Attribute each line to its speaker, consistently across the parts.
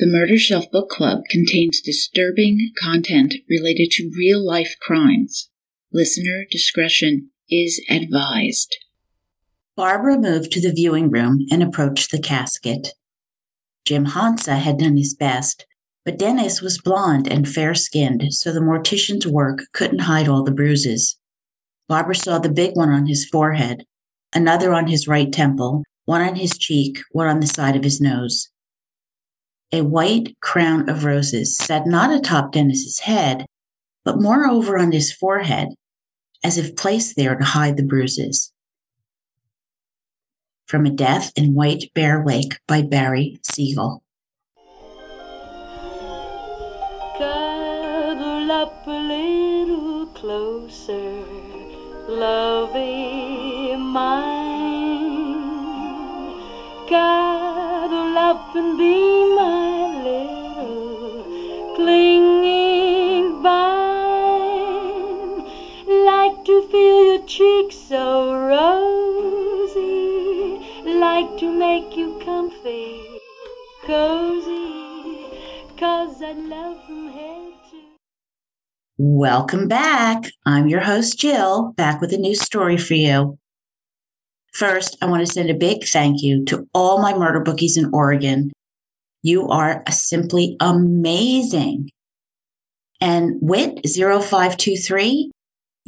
Speaker 1: The Murder Shelf Book Club contains disturbing content related to real life crimes. Listener discretion is advised.
Speaker 2: Barbara moved to the viewing room and approached the casket. Jim Hansa had done his best, but Dennis was blond and fair skinned, so the mortician's work couldn't hide all the bruises. Barbara saw the big one on his forehead, another on his right temple, one on his cheek, one on the side of his nose. A white crown of roses sat not atop Dennis's head, but moreover on his forehead, as if placed there to hide the bruises. From A Death in White Bear Lake by Barry Siegel.
Speaker 3: Cuddle up a little closer, lovey mine. Cuddle up and be cheeks so rosy, like to make you comfy, cozy, cause I love from head to
Speaker 2: Welcome back. I'm your host, Jill, back with a new story for you. First, I want to send a big thank you to all my murder bookies in Oregon. You are a simply amazing. And Wit0523,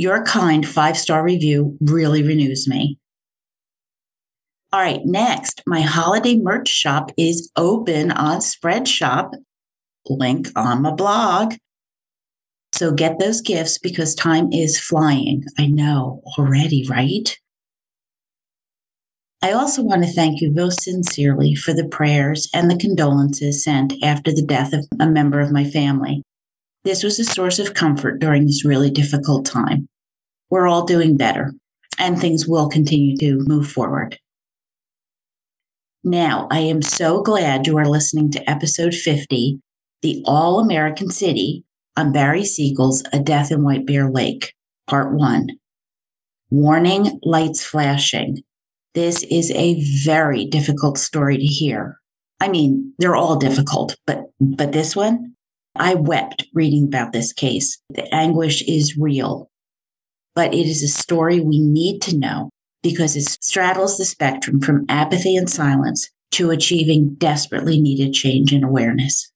Speaker 2: your kind five star review really renews me. All right, next, my holiday merch shop is open on Spreadshop. Link on my blog. So get those gifts because time is flying. I know already, right? I also want to thank you most sincerely for the prayers and the condolences sent after the death of a member of my family. This was a source of comfort during this really difficult time. We're all doing better, and things will continue to move forward. Now, I am so glad you are listening to episode 50, The All American City, on Barry Siegel's A Death in White Bear Lake, Part 1. Warning lights flashing. This is a very difficult story to hear. I mean, they're all difficult, but but this one, I wept reading about this case. The anguish is real. But it is a story we need to know because it straddles the spectrum from apathy and silence to achieving desperately needed change and awareness.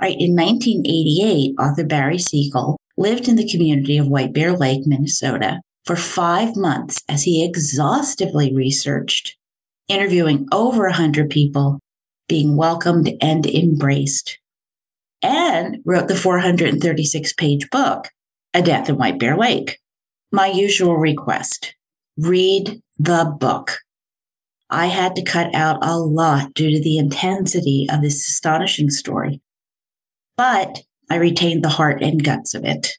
Speaker 2: Right, in 1988, author Barry Siegel lived in the community of White Bear Lake, Minnesota, for five months as he exhaustively researched, interviewing over 100 people, being welcomed and embraced, and wrote the 436 page book, A Death in White Bear Lake. My usual request read the book. I had to cut out a lot due to the intensity of this astonishing story, but I retained the heart and guts of it.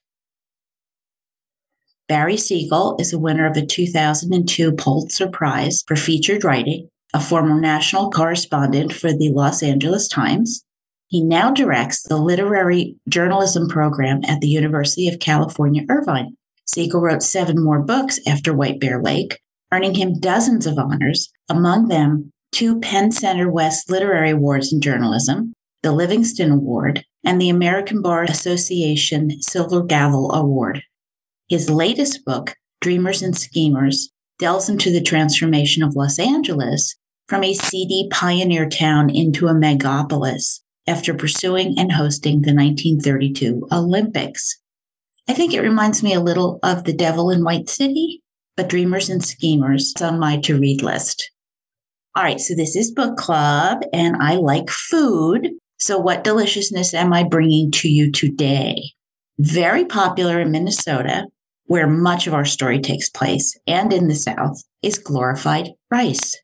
Speaker 2: Barry Siegel is a winner of a 2002 Pulitzer Prize for featured writing, a former national correspondent for the Los Angeles Times. He now directs the literary journalism program at the University of California, Irvine. Siegel wrote seven more books after White Bear Lake, earning him dozens of honors, among them two PEN Center West Literary Awards in Journalism, the Livingston Award, and the American Bar Association Silver Gavel Award. His latest book, Dreamers and Schemers, delves into the transformation of Los Angeles from a seedy pioneer town into a megapolis after pursuing and hosting the 1932 Olympics. I think it reminds me a little of The Devil in White City, but Dreamers and Schemers is on my to read list. All right, so this is book club and I like food. So, what deliciousness am I bringing to you today? Very popular in Minnesota, where much of our story takes place, and in the South, is glorified rice.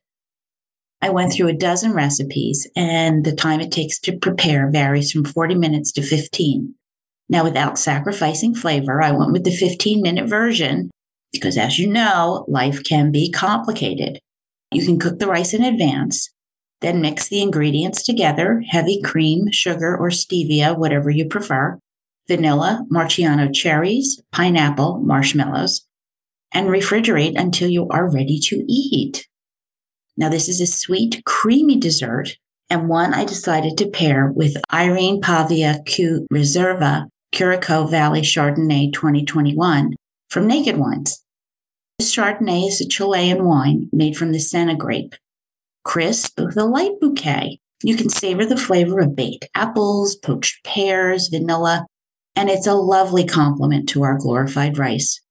Speaker 2: I went through a dozen recipes, and the time it takes to prepare varies from 40 minutes to 15. Now, without sacrificing flavor, I went with the 15 minute version because, as you know, life can be complicated. You can cook the rice in advance, then mix the ingredients together heavy cream, sugar, or stevia, whatever you prefer, vanilla, maraschino cherries, pineapple, marshmallows, and refrigerate until you are ready to eat. Now, this is a sweet, creamy dessert, and one I decided to pair with Irene Pavia Q Reserva Curicó Valley Chardonnay 2021 from Naked Wines. This Chardonnay is a Chilean wine made from the Senna grape. Crisp with a light bouquet, you can savor the flavor of baked apples, poached pears, vanilla, and it's a lovely complement to our glorified rice.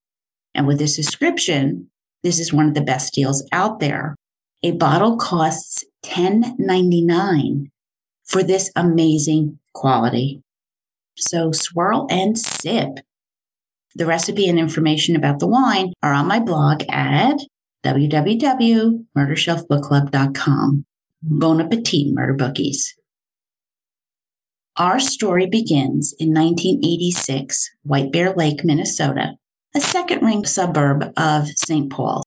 Speaker 2: And with this description, this is one of the best deals out there. A bottle costs $10.99 for this amazing quality. So swirl and sip. The recipe and information about the wine are on my blog at www.murdershelfbookclub.com. Bon appetit, murder bookies. Our story begins in 1986, White Bear Lake, Minnesota, a second ring suburb of St. Paul.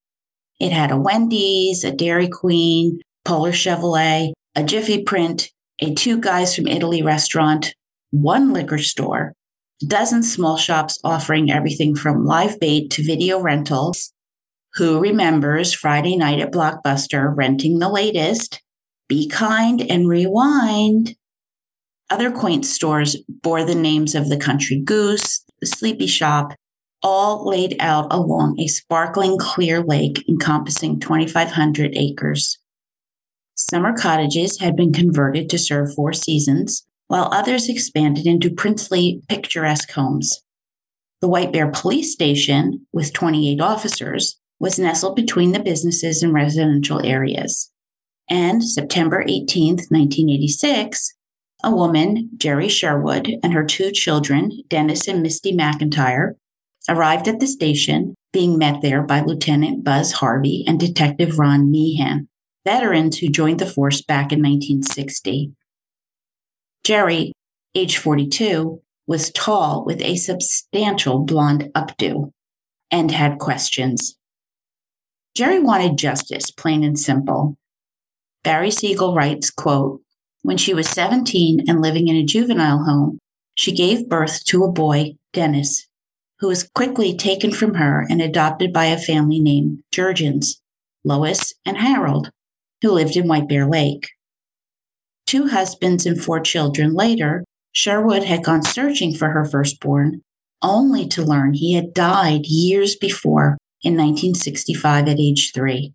Speaker 2: It had a Wendy's, a Dairy Queen, Polar Chevrolet, a Jiffy Print, a Two Guys from Italy restaurant, one liquor store, a dozen small shops offering everything from live bait to video rentals. Who remembers Friday night at Blockbuster renting the latest? Be kind and rewind. Other quaint stores bore the names of the Country Goose, the Sleepy Shop, all laid out along a sparkling clear lake encompassing 2,500 acres. Summer cottages had been converted to serve four seasons, while others expanded into princely, picturesque homes. The White Bear Police Station, with 28 officers, was nestled between the businesses and residential areas. And September 18, 1986, a woman, Jerry Sherwood, and her two children, Dennis and Misty McIntyre, arrived at the station, being met there by Lieutenant Buzz Harvey and Detective Ron Meehan, veterans who joined the force back in 1960. Jerry, age 42, was tall with a substantial blonde updo and had questions. Jerry wanted justice, plain and simple. Barry Siegel writes, quote, when she was 17 and living in a juvenile home, she gave birth to a boy, Dennis, who was quickly taken from her and adopted by a family named Jurgens, Lois and Harold, who lived in White Bear Lake. Two husbands and four children later, Sherwood had gone searching for her firstborn, only to learn he had died years before in 1965 at age three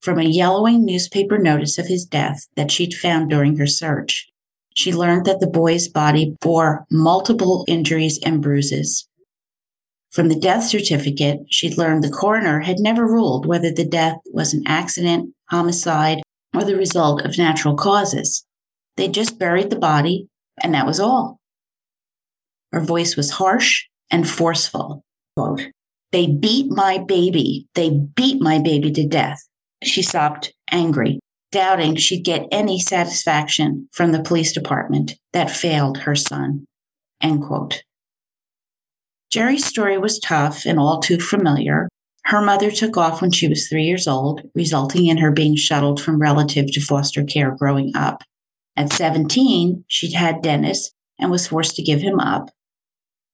Speaker 2: from a yellowing newspaper notice of his death that she'd found during her search. She learned that the boy's body bore multiple injuries and bruises. From the death certificate, she'd learned the coroner had never ruled whether the death was an accident, homicide, or the result of natural causes. They just buried the body, and that was all. Her voice was harsh and forceful. Quote, they beat my baby. They beat my baby to death. She sobbed, angry, doubting she'd get any satisfaction from the police department that failed her son. End quote. Jerry's story was tough and all too familiar. Her mother took off when she was three years old, resulting in her being shuttled from relative to foster care growing up. At 17, she'd had Dennis and was forced to give him up.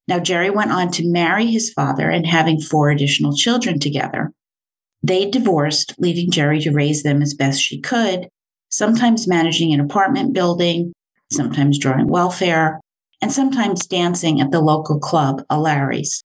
Speaker 2: Now, Jerry went on to marry his father and having four additional children together. They divorced, leaving Jerry to raise them as best she could, sometimes managing an apartment building, sometimes drawing welfare, and sometimes dancing at the local club, a Larry's.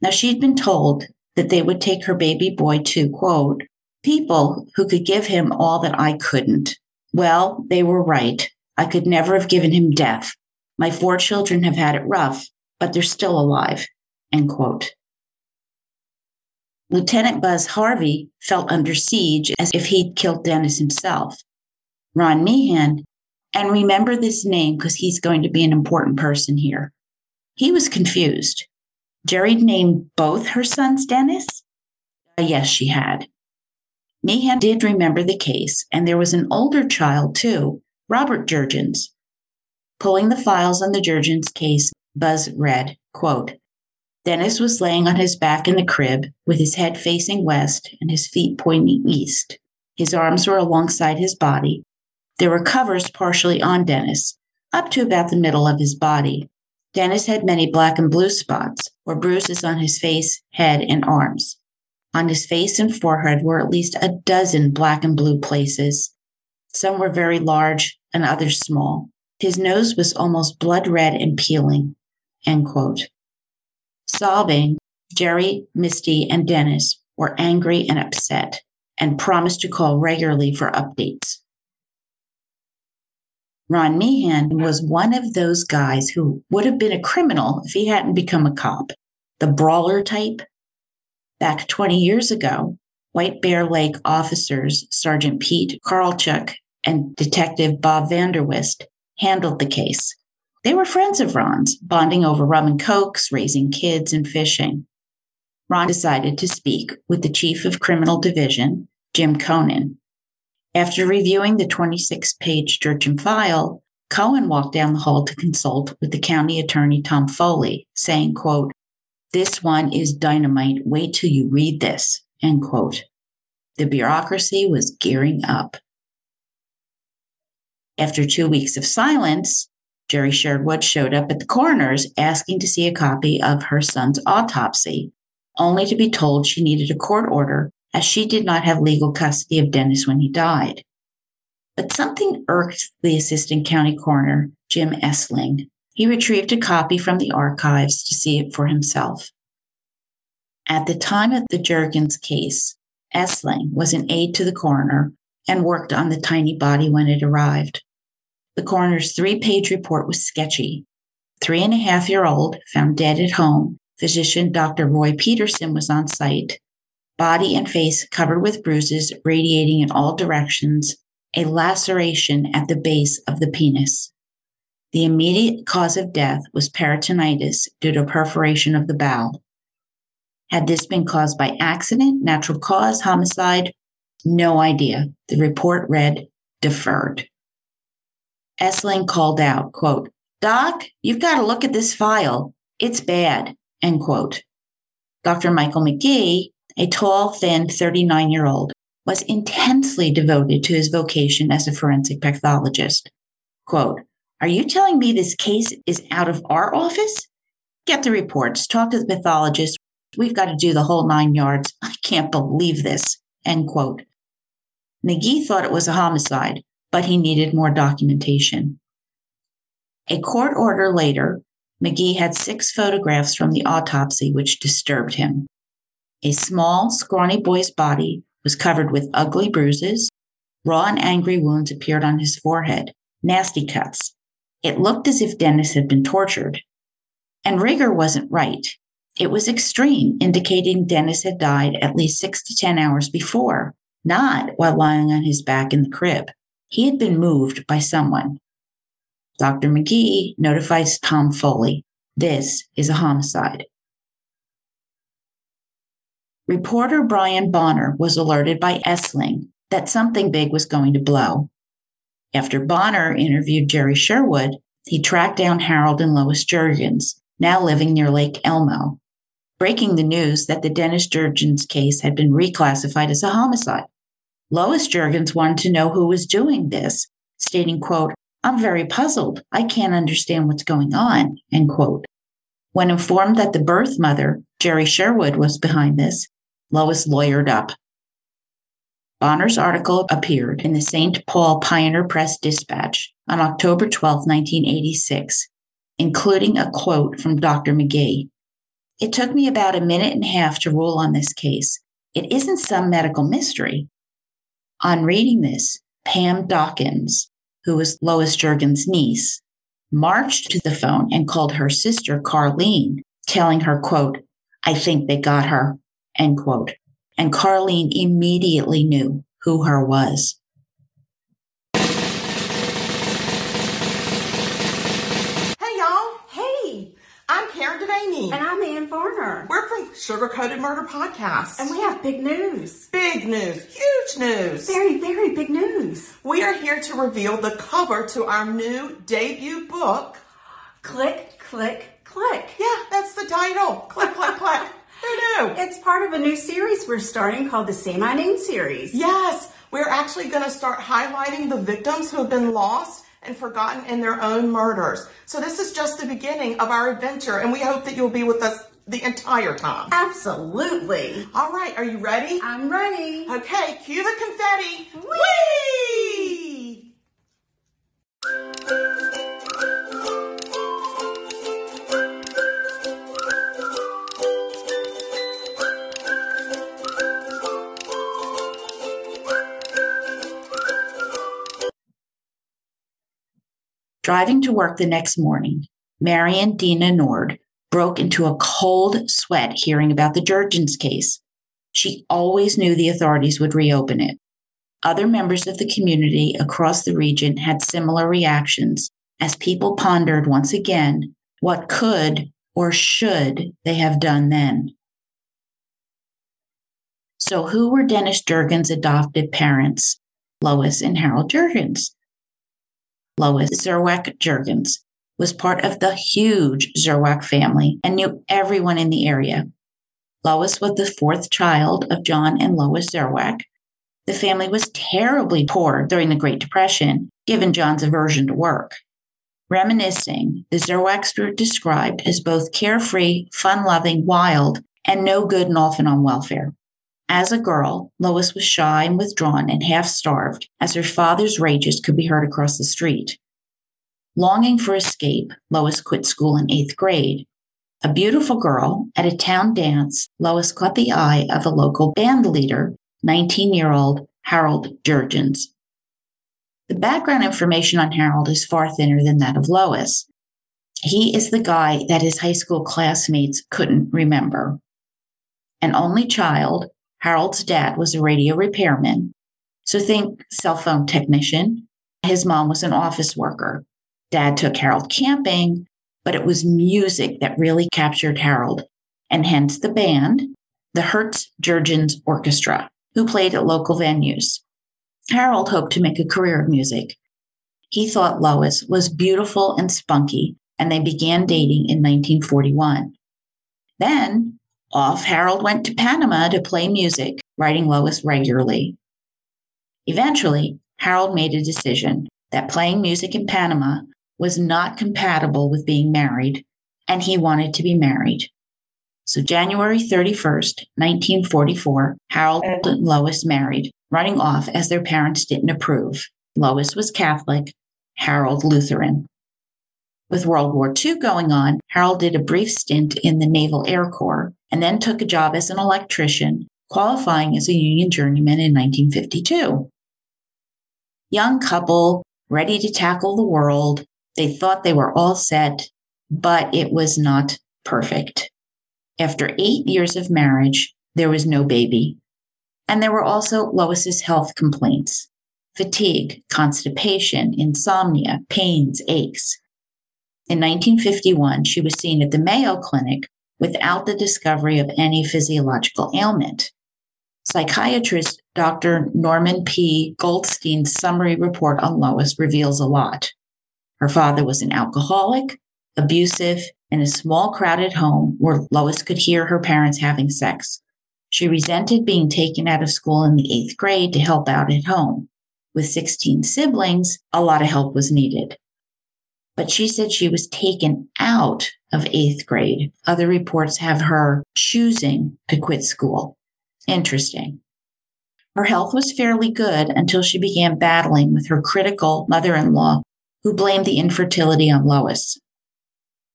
Speaker 2: Now she'd been told that they would take her baby boy to, quote, people who could give him all that I couldn't. Well, they were right. I could never have given him death. My four children have had it rough, but they're still alive, end quote. Lieutenant Buzz Harvey felt under siege as if he'd killed Dennis himself. Ron Meehan, and remember this name because he's going to be an important person here. He was confused. Jerry named both her sons Dennis? Uh, yes, she had. Meehan did remember the case, and there was an older child too, Robert Jurgens. Pulling the files on the Jurgens case, Buzz read, quote, Dennis was laying on his back in the crib with his head facing west and his feet pointing east. His arms were alongside his body. There were covers partially on Dennis, up to about the middle of his body. Dennis had many black and blue spots, or bruises on his face, head, and arms. On his face and forehead were at least a dozen black and blue places. Some were very large, and others small. His nose was almost blood red and peeling. End quote. Sobbing, Jerry, Misty, and Dennis were angry and upset and promised to call regularly for updates. Ron Meehan was one of those guys who would have been a criminal if he hadn't become a cop, the brawler type. Back 20 years ago, White Bear Lake officers Sergeant Pete Karlchuk and Detective Bob Vanderwist handled the case. They were friends of Ron's, bonding over rum and cokes, raising kids, and fishing. Ron decided to speak with the Chief of Criminal Division, Jim Conan. After reviewing the 26 page Durchin file, Cohen walked down the hall to consult with the county attorney Tom Foley, saying, quote, This one is dynamite. Wait till you read this. End quote. The bureaucracy was gearing up. After two weeks of silence, Jerry Sherwood showed up at the coroner's asking to see a copy of her son's autopsy, only to be told she needed a court order as she did not have legal custody of Dennis when he died. But something irked the assistant county coroner, Jim Essling. He retrieved a copy from the archives to see it for himself. At the time of the Jurgens case, Essling was an aide to the coroner and worked on the tiny body when it arrived. The coroner's three page report was sketchy. Three and a half year old found dead at home. Physician Dr. Roy Peterson was on site. Body and face covered with bruises radiating in all directions, a laceration at the base of the penis. The immediate cause of death was peritonitis due to perforation of the bowel. Had this been caused by accident, natural cause, homicide? No idea. The report read deferred. Essling called out, quote, Doc, you've got to look at this file. It's bad, end quote. Dr. Michael McGee, a tall, thin 39 year old, was intensely devoted to his vocation as a forensic pathologist. Quote, Are you telling me this case is out of our office? Get the reports, talk to the pathologist, We've got to do the whole nine yards. I can't believe this. End quote. McGee thought it was a homicide, but he needed more documentation. A court order later, McGee had six photographs from the autopsy which disturbed him. A small, scrawny boy's body was covered with ugly bruises. Raw and angry wounds appeared on his forehead, nasty cuts. It looked as if Dennis had been tortured. And rigor wasn't right. It was extreme, indicating Dennis had died at least six to 10 hours before, not while lying on his back in the crib. He had been moved by someone. Dr. McGee notifies Tom Foley this is a homicide. Reporter Brian Bonner was alerted by Essling that something big was going to blow. After Bonner interviewed Jerry Sherwood, he tracked down Harold and Lois Jurgens, now living near Lake Elmo, breaking the news that the Dennis Jurgens case had been reclassified as a homicide. Lois Jurgens wanted to know who was doing this, stating, quote, I'm very puzzled. I can't understand what's going on, end quote. When informed that the birth mother, Jerry Sherwood, was behind this, Lois lawyered up. Bonner's article appeared in the St. Paul Pioneer Press Dispatch on October 12, 1986, including a quote from Dr. McGee, it took me about a minute and a half to rule on this case. It isn't some medical mystery. On reading this, Pam Dawkins, who was Lois Jurgens' niece, marched to the phone and called her sister Carlene, telling her, quote, I think they got her, end quote. And Carlene immediately knew who her was. Hey, y'all. Hey, I'm Karen Devaney.
Speaker 4: And
Speaker 5: I'm Ann Varner.
Speaker 4: We're from Sugar Coated Murder Podcast.
Speaker 5: And we have big news.
Speaker 4: Big news. Huge news.
Speaker 5: Very, very big news.
Speaker 4: We are here to reveal the cover to our new debut book.
Speaker 5: Click, click, click.
Speaker 4: Yeah, that's the title. Click, click, click.
Speaker 5: It's part of a new series we're starting called the Say My Name series.
Speaker 4: Yes, we're actually going to start highlighting the victims who have been lost and forgotten in their own murders. So this is just the beginning of our adventure, and we hope that you'll be with us the entire time.
Speaker 5: Absolutely.
Speaker 4: All right, are you ready?
Speaker 5: I'm ready.
Speaker 4: Okay, cue the confetti.
Speaker 5: Whee!
Speaker 2: Driving to work the next morning, Marion Dina Nord broke into a cold sweat hearing about the Jurgens case. She always knew the authorities would reopen it. Other members of the community across the region had similar reactions as people pondered once again what could or should they have done then. So, who were Dennis Jurgens' adopted parents, Lois and Harold Jurgens? Lois Zerwack Jurgens was part of the huge Zerwack family and knew everyone in the area. Lois was the fourth child of John and Lois Zerwack. The family was terribly poor during the Great Depression, given John's aversion to work. Reminiscing, the Zerwacks were described as both carefree, fun loving, wild, and no good and often on welfare. As a girl, Lois was shy and withdrawn and half starved, as her father's rages could be heard across the street. Longing for escape, Lois quit school in eighth grade. A beautiful girl at a town dance, Lois caught the eye of a local band leader, 19 year old Harold Jurgens. The background information on Harold is far thinner than that of Lois. He is the guy that his high school classmates couldn't remember. An only child, Harold's dad was a radio repairman. So think cell phone technician. His mom was an office worker. Dad took Harold camping, but it was music that really captured Harold, and hence the band, the Hertz Jurgens Orchestra, who played at local venues. Harold hoped to make a career of music. He thought Lois was beautiful and spunky, and they began dating in 1941. Then off, Harold went to Panama to play music, writing Lois regularly. Eventually, Harold made a decision that playing music in Panama was not compatible with being married, and he wanted to be married. So, January 31st, 1944, Harold and Lois married, running off as their parents didn't approve. Lois was Catholic, Harold Lutheran. With World War II going on, Harold did a brief stint in the Naval Air Corps and then took a job as an electrician, qualifying as a union journeyman in 1952. Young couple, ready to tackle the world. They thought they were all set, but it was not perfect. After eight years of marriage, there was no baby. And there were also Lois's health complaints fatigue, constipation, insomnia, pains, aches. In 1951, she was seen at the Mayo Clinic without the discovery of any physiological ailment. Psychiatrist Dr. Norman P. Goldstein's summary report on Lois reveals a lot. Her father was an alcoholic, abusive, in a small, crowded home where Lois could hear her parents having sex. She resented being taken out of school in the eighth grade to help out at home. With 16 siblings, a lot of help was needed but she said she was taken out of eighth grade. Other reports have her choosing to quit school. Interesting. Her health was fairly good until she began battling with her critical mother in law, who blamed the infertility on Lois.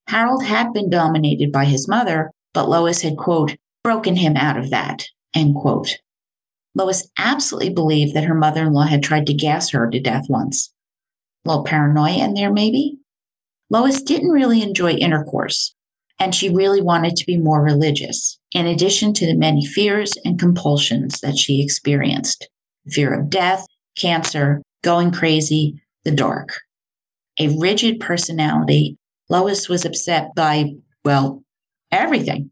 Speaker 2: Harold had been dominated by his mother, but Lois had, quote, broken him out of that, end quote. Lois absolutely believed that her mother in law had tried to gas her to death once. A little paranoia in there, maybe? Lois didn't really enjoy intercourse, and she really wanted to be more religious, in addition to the many fears and compulsions that she experienced fear of death, cancer, going crazy, the dark. A rigid personality, Lois was upset by, well, everything.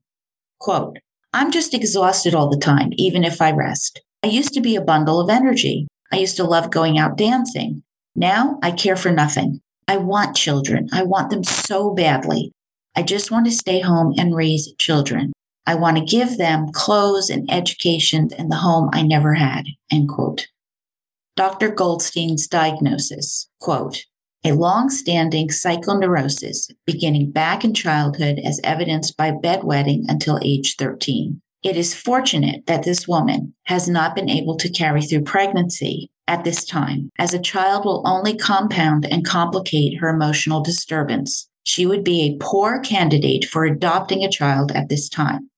Speaker 2: Quote, I'm just exhausted all the time, even if I rest. I used to be a bundle of energy. I used to love going out dancing. Now I care for nothing. I want children. I want them so badly. I just want to stay home and raise children. I want to give them clothes and education and the home I never had. End quote. Dr. Goldstein's diagnosis, quote, a long-standing psychoneurosis beginning back in childhood as evidenced by bedwetting until age 13. It is fortunate that this woman has not been able to carry through pregnancy at this time, as a child will only compound and complicate her emotional disturbance. She would be a poor candidate for adopting a child at this time.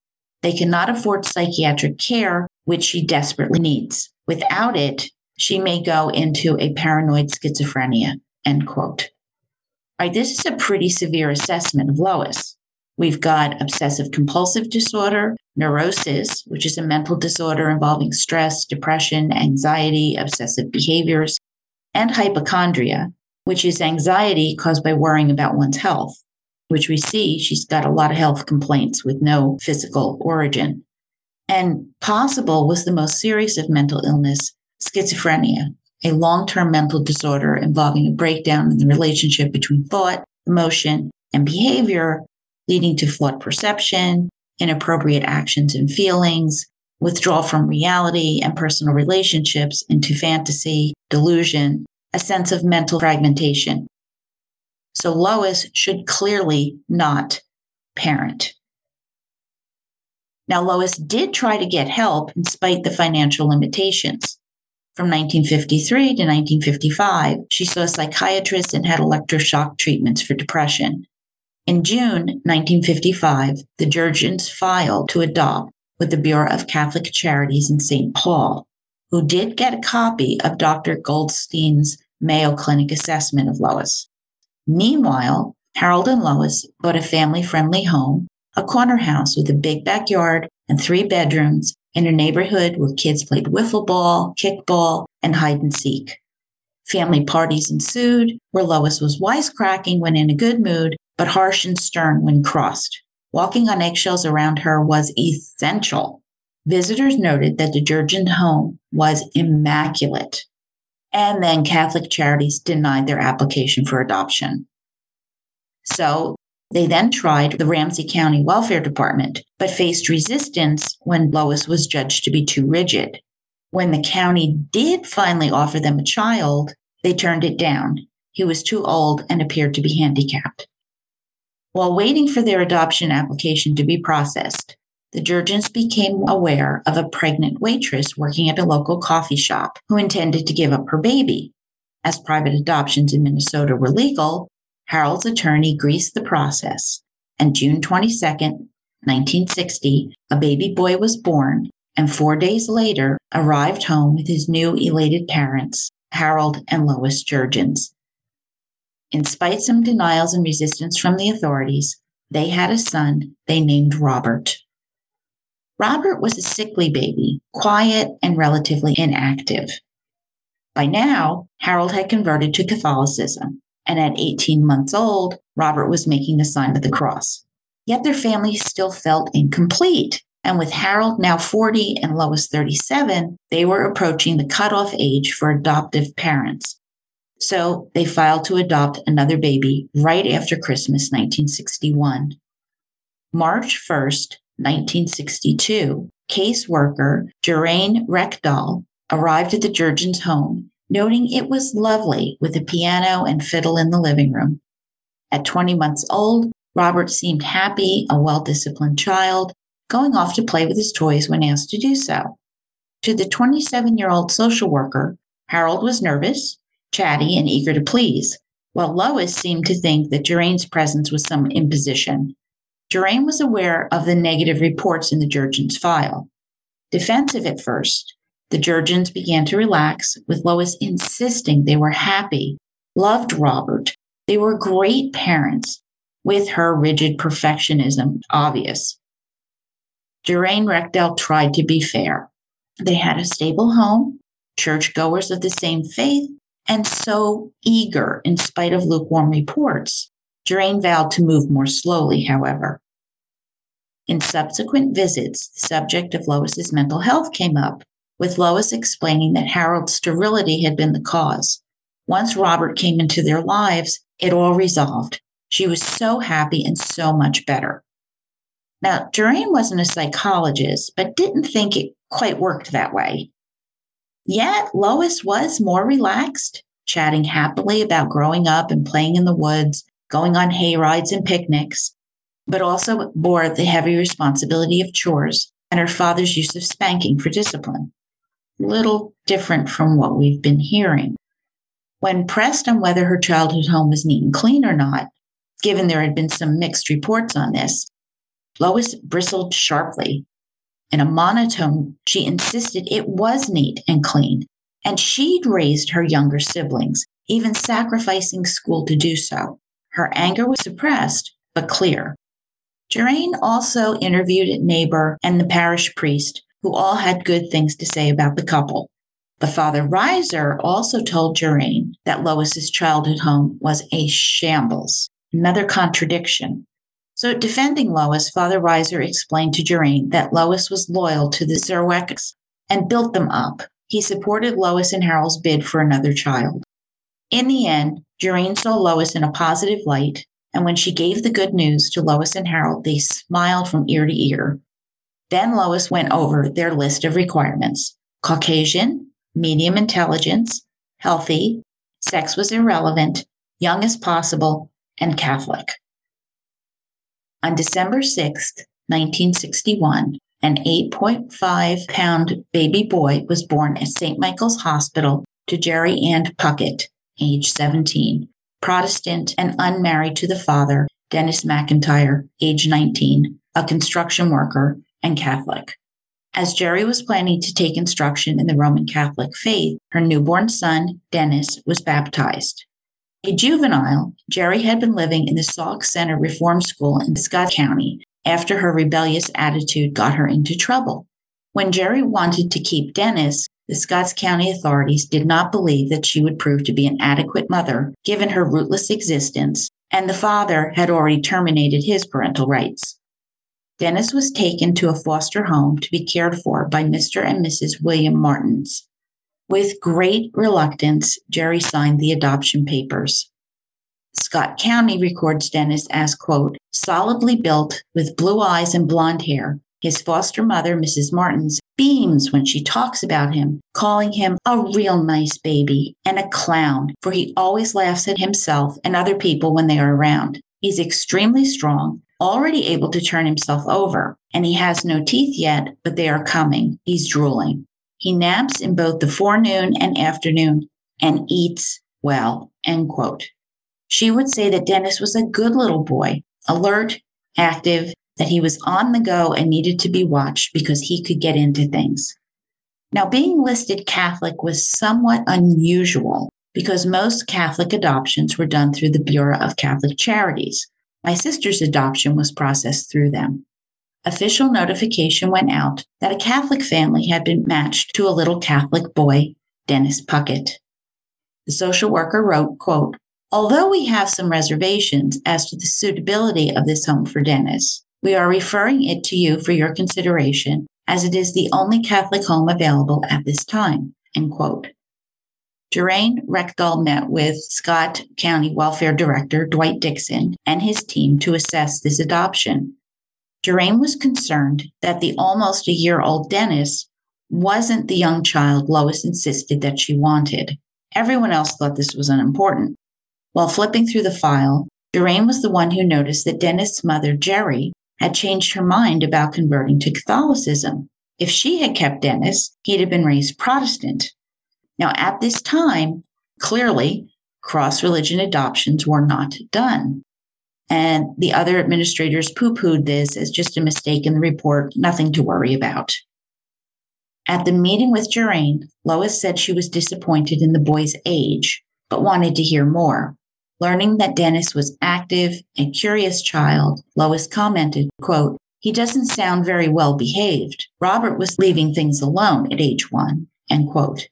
Speaker 2: They cannot afford psychiatric care, which she desperately needs. Without it, she may go into a paranoid schizophrenia. End quote. Right, this is a pretty severe assessment of Lois. We've got obsessive compulsive disorder, neurosis, which is a mental disorder involving stress, depression, anxiety, obsessive behaviors, and hypochondria, which is anxiety caused by worrying about one's health, which we see she's got a lot of health complaints with no physical origin. And possible was the most serious of mental illness, schizophrenia, a long term mental disorder involving a breakdown in the relationship between thought, emotion, and behavior, leading to flawed perception, inappropriate actions and feelings, withdrawal from reality and personal relationships into fantasy, delusion, a sense of mental fragmentation. So Lois should clearly not parent. Now, Lois did try to get help in spite the financial limitations. From 1953 to 1955, she saw a psychiatrist and had electroshock treatments for depression. In June 1955, the Jurgens filed to adopt with the Bureau of Catholic Charities in St. Paul, who did get a copy of Dr. Goldstein's Mayo Clinic assessment of Lois. Meanwhile, Harold and Lois bought a family friendly home, a corner house with a big backyard and three bedrooms in a neighborhood where kids played wiffle ball, kickball, and hide and seek. Family parties ensued, where Lois was wisecracking when in a good mood, but harsh and stern when crossed. Walking on eggshells around her was essential. Visitors noted that the Jurgen home was immaculate. And then Catholic Charities denied their application for adoption. So they then tried the Ramsey County Welfare Department, but faced resistance when Lois was judged to be too rigid. When the county did finally offer them a child, they turned it down. He was too old and appeared to be handicapped. While waiting for their adoption application to be processed, the Jurgens became aware of a pregnant waitress working at a local coffee shop who intended to give up her baby. As private adoptions in Minnesota were legal, Harold's attorney greased the process, and June 22, 1960, a baby boy was born and four days later arrived home with his new elated parents, Harold and Lois Jurgens. In spite some denials and resistance from the authorities, they had a son they named Robert. Robert was a sickly baby, quiet and relatively inactive. By now, Harold had converted to Catholicism and at 18 months old, Robert was making the sign of the cross. Yet their family still felt incomplete. And with Harold now 40 and Lois 37, they were approaching the cutoff age for adoptive parents. So they filed to adopt another baby right after Christmas 1961. March 1st, 1962, caseworker Jeraine Reckdahl arrived at the Jurgens' home noting it was lovely with a piano and fiddle in the living room. At 20 months old, Robert seemed happy, a well disciplined child, going off to play with his toys when asked to do so. To the 27 year old social worker, Harold was nervous, chatty, and eager to please, while Lois seemed to think that Jeraine's presence was some imposition. Jeraine was aware of the negative reports in the Jurgens file. Defensive at first, the Jurgens began to relax, with Lois insisting they were happy, loved Robert. They were great parents, with her rigid perfectionism obvious. Jeraine Reckdahl tried to be fair. They had a stable home, churchgoers of the same faith, and so eager in spite of lukewarm reports. Jeraine vowed to move more slowly, however. In subsequent visits, the subject of Lois's mental health came up, with Lois explaining that Harold's sterility had been the cause. Once Robert came into their lives, it all resolved. She was so happy and so much better. Now, Jeraine wasn't a psychologist, but didn't think it quite worked that way. Yet Lois was more relaxed, chatting happily about growing up and playing in the woods, going on hay rides and picnics, but also bore the heavy responsibility of chores and her father's use of spanking for discipline little different from what we've been hearing. When pressed on whether her childhood home was neat and clean or not, given there had been some mixed reports on this, Lois bristled sharply. In a monotone, she insisted it was neat and clean, and she'd raised her younger siblings, even sacrificing school to do so. Her anger was suppressed, but clear. Geraint also interviewed a neighbor and the parish priest, who all had good things to say about the couple. But Father Reiser also told Geraint that Lois's childhood home was a shambles, another contradiction. So, defending Lois, Father Reiser explained to Geraint that Lois was loyal to the Zerwecks and built them up. He supported Lois and Harold's bid for another child. In the end, Geraint saw Lois in a positive light, and when she gave the good news to Lois and Harold, they smiled from ear to ear. Then Lois went over their list of requirements Caucasian, medium intelligence, healthy, sex was irrelevant, young as possible, and Catholic. On December 6, 1961, an 8.5 pound baby boy was born at St. Michael's Hospital to Jerry Ann Puckett, age 17, Protestant and unmarried to the father, Dennis McIntyre, age 19, a construction worker and Catholic. As Jerry was planning to take instruction in the Roman Catholic faith, her newborn son, Dennis, was baptized. A juvenile, Jerry had been living in the Sauk Centre Reform School in Scott County after her rebellious attitude got her into trouble. When Jerry wanted to keep Dennis, the Scotts County authorities did not believe that she would prove to be an adequate mother given her rootless existence, and the father had already terminated his parental rights. Dennis was taken to a foster home to be cared for by Mr. and Mrs. William Martins. With great reluctance, Jerry signed the adoption papers. Scott County records Dennis as, quote, solidly built with blue eyes and blonde hair. His foster mother, Mrs. Martins, beams when she talks about him, calling him a real nice baby and a clown, for he always laughs at himself and other people when they are around. He's extremely strong, already able to turn himself over, and he has no teeth yet, but they are coming. He's drooling. He naps in both the forenoon and afternoon and eats well. End quote. She would say that Dennis was a good little boy, alert, active, that he was on the go and needed to be watched because he could get into things. Now, being listed Catholic was somewhat unusual because most Catholic adoptions were done through the Bureau of Catholic Charities, my sister's adoption was processed through them. Official notification went out that a Catholic family had been matched to a little Catholic boy, Dennis Puckett. The social worker wrote, quote, Although we have some reservations as to the suitability of this home for Dennis, we are referring it to you for your consideration as it is the only Catholic home available at this time. End quote. Geraint Reckdahl met with Scott County Welfare Director Dwight Dixon and his team to assess this adoption. Geraint was concerned that the almost a year old Dennis wasn't the young child Lois insisted that she wanted. Everyone else thought this was unimportant. While flipping through the file, Geraint was the one who noticed that Dennis' mother, Jerry, had changed her mind about converting to Catholicism. If she had kept Dennis, he'd have been raised Protestant. Now, at this time, clearly, cross religion adoptions were not done. And the other administrators poo pooed this as just a mistake in the report, nothing to worry about. At the meeting with Geraint, Lois said she was disappointed in the boy's age, but wanted to hear more. Learning that Dennis was active and curious child, Lois commented, quote, he doesn't sound very well behaved. Robert was leaving things alone at age one, end quote.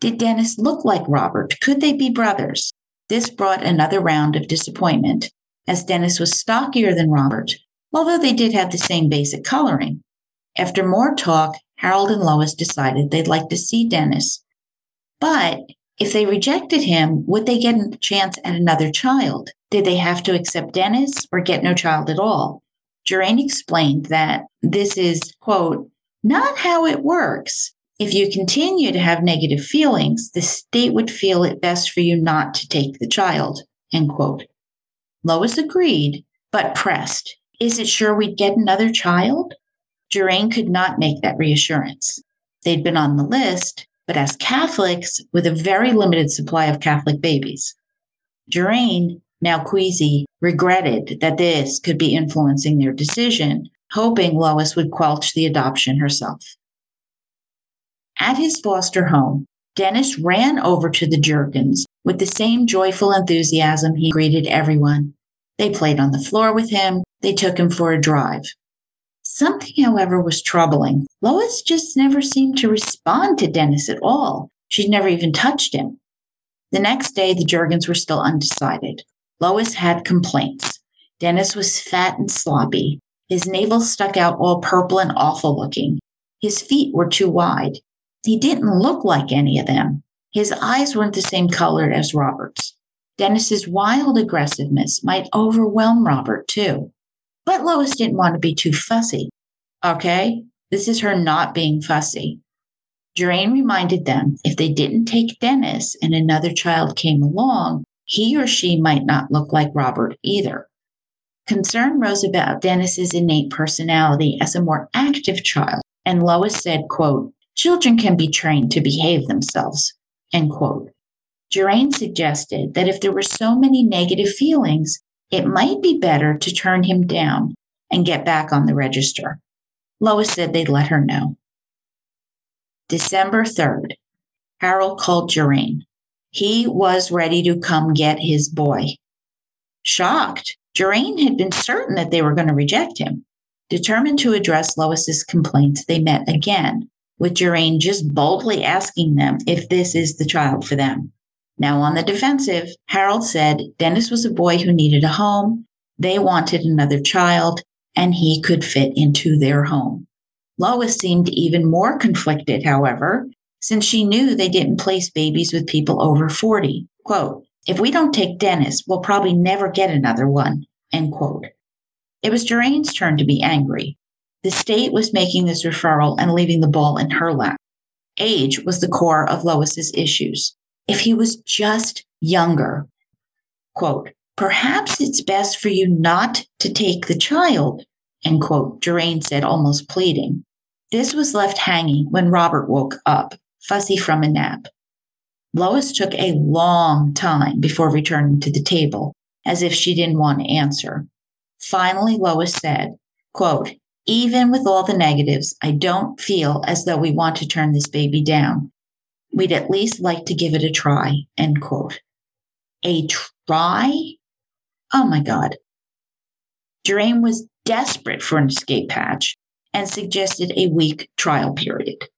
Speaker 2: Did Dennis look like Robert? Could they be brothers? This brought another round of disappointment, as Dennis was stockier than Robert, although they did have the same basic coloring. After more talk, Harold and Lois decided they'd like to see Dennis. But if they rejected him, would they get a chance at another child? Did they have to accept Dennis or get no child at all? Geraint explained that this is, quote, not how it works. If you continue to have negative feelings, the state would feel it best for you not to take the child. End quote. Lois agreed, but pressed. Is it sure we'd get another child? Geraint could not make that reassurance. They'd been on the list, but as Catholics with a very limited supply of Catholic babies. Geraint, now queasy, regretted that this could be influencing their decision, hoping Lois would quelch the adoption herself. At his foster home, Dennis ran over to the Jurgens with the same joyful enthusiasm he greeted everyone. They played on the floor with him. They took him for a drive. Something, however, was troubling. Lois just never seemed to respond to Dennis at all. She'd never even touched him. The next day, the Jurgens were still undecided. Lois had complaints. Dennis was fat and sloppy. His navel stuck out all purple and awful looking. His feet were too wide. He didn't look like any of them. His eyes weren't the same color as Robert's. Dennis's wild aggressiveness might overwhelm Robert too. But Lois didn't want to be too fussy. Okay, this is her not being fussy. Jeraine reminded them if they didn't take Dennis and another child came along, he or she might not look like Robert either. Concern rose about Dennis's innate personality as a more active child, and Lois said, quote, children can be trained to behave themselves, end quote. Jeraine suggested that if there were so many negative feelings, it might be better to turn him down and get back on the register. Lois said they'd let her know. December 3rd, Harold called Jeraine. He was ready to come get his boy. Shocked, Jeraine had been certain that they were going to reject him. Determined to address Lois's complaints, they met again, with Jeraine just boldly asking them if this is the child for them. Now on the defensive, Harold said Dennis was a boy who needed a home. They wanted another child and he could fit into their home. Lois seemed even more conflicted, however, since she knew they didn't place babies with people over 40. Quote, if we don't take Dennis, we'll probably never get another one. End quote. It was Jeraine's turn to be angry. The state was making this referral and leaving the ball in her lap. Age was the core of Lois's issues if he was just younger. Quote, perhaps it's best for you not to take the child, end quote, Jeraine said, almost pleading. This was left hanging when Robert woke up, fussy from a nap. Lois took a long time before returning to the table, as if she didn't want to answer. Finally, Lois said, quote, even with all the negatives, I don't feel as though we want to turn this baby down. We'd at least like to give it a try, end quote. A try? Oh my God. Jeraine was desperate for an escape hatch and suggested a week trial period.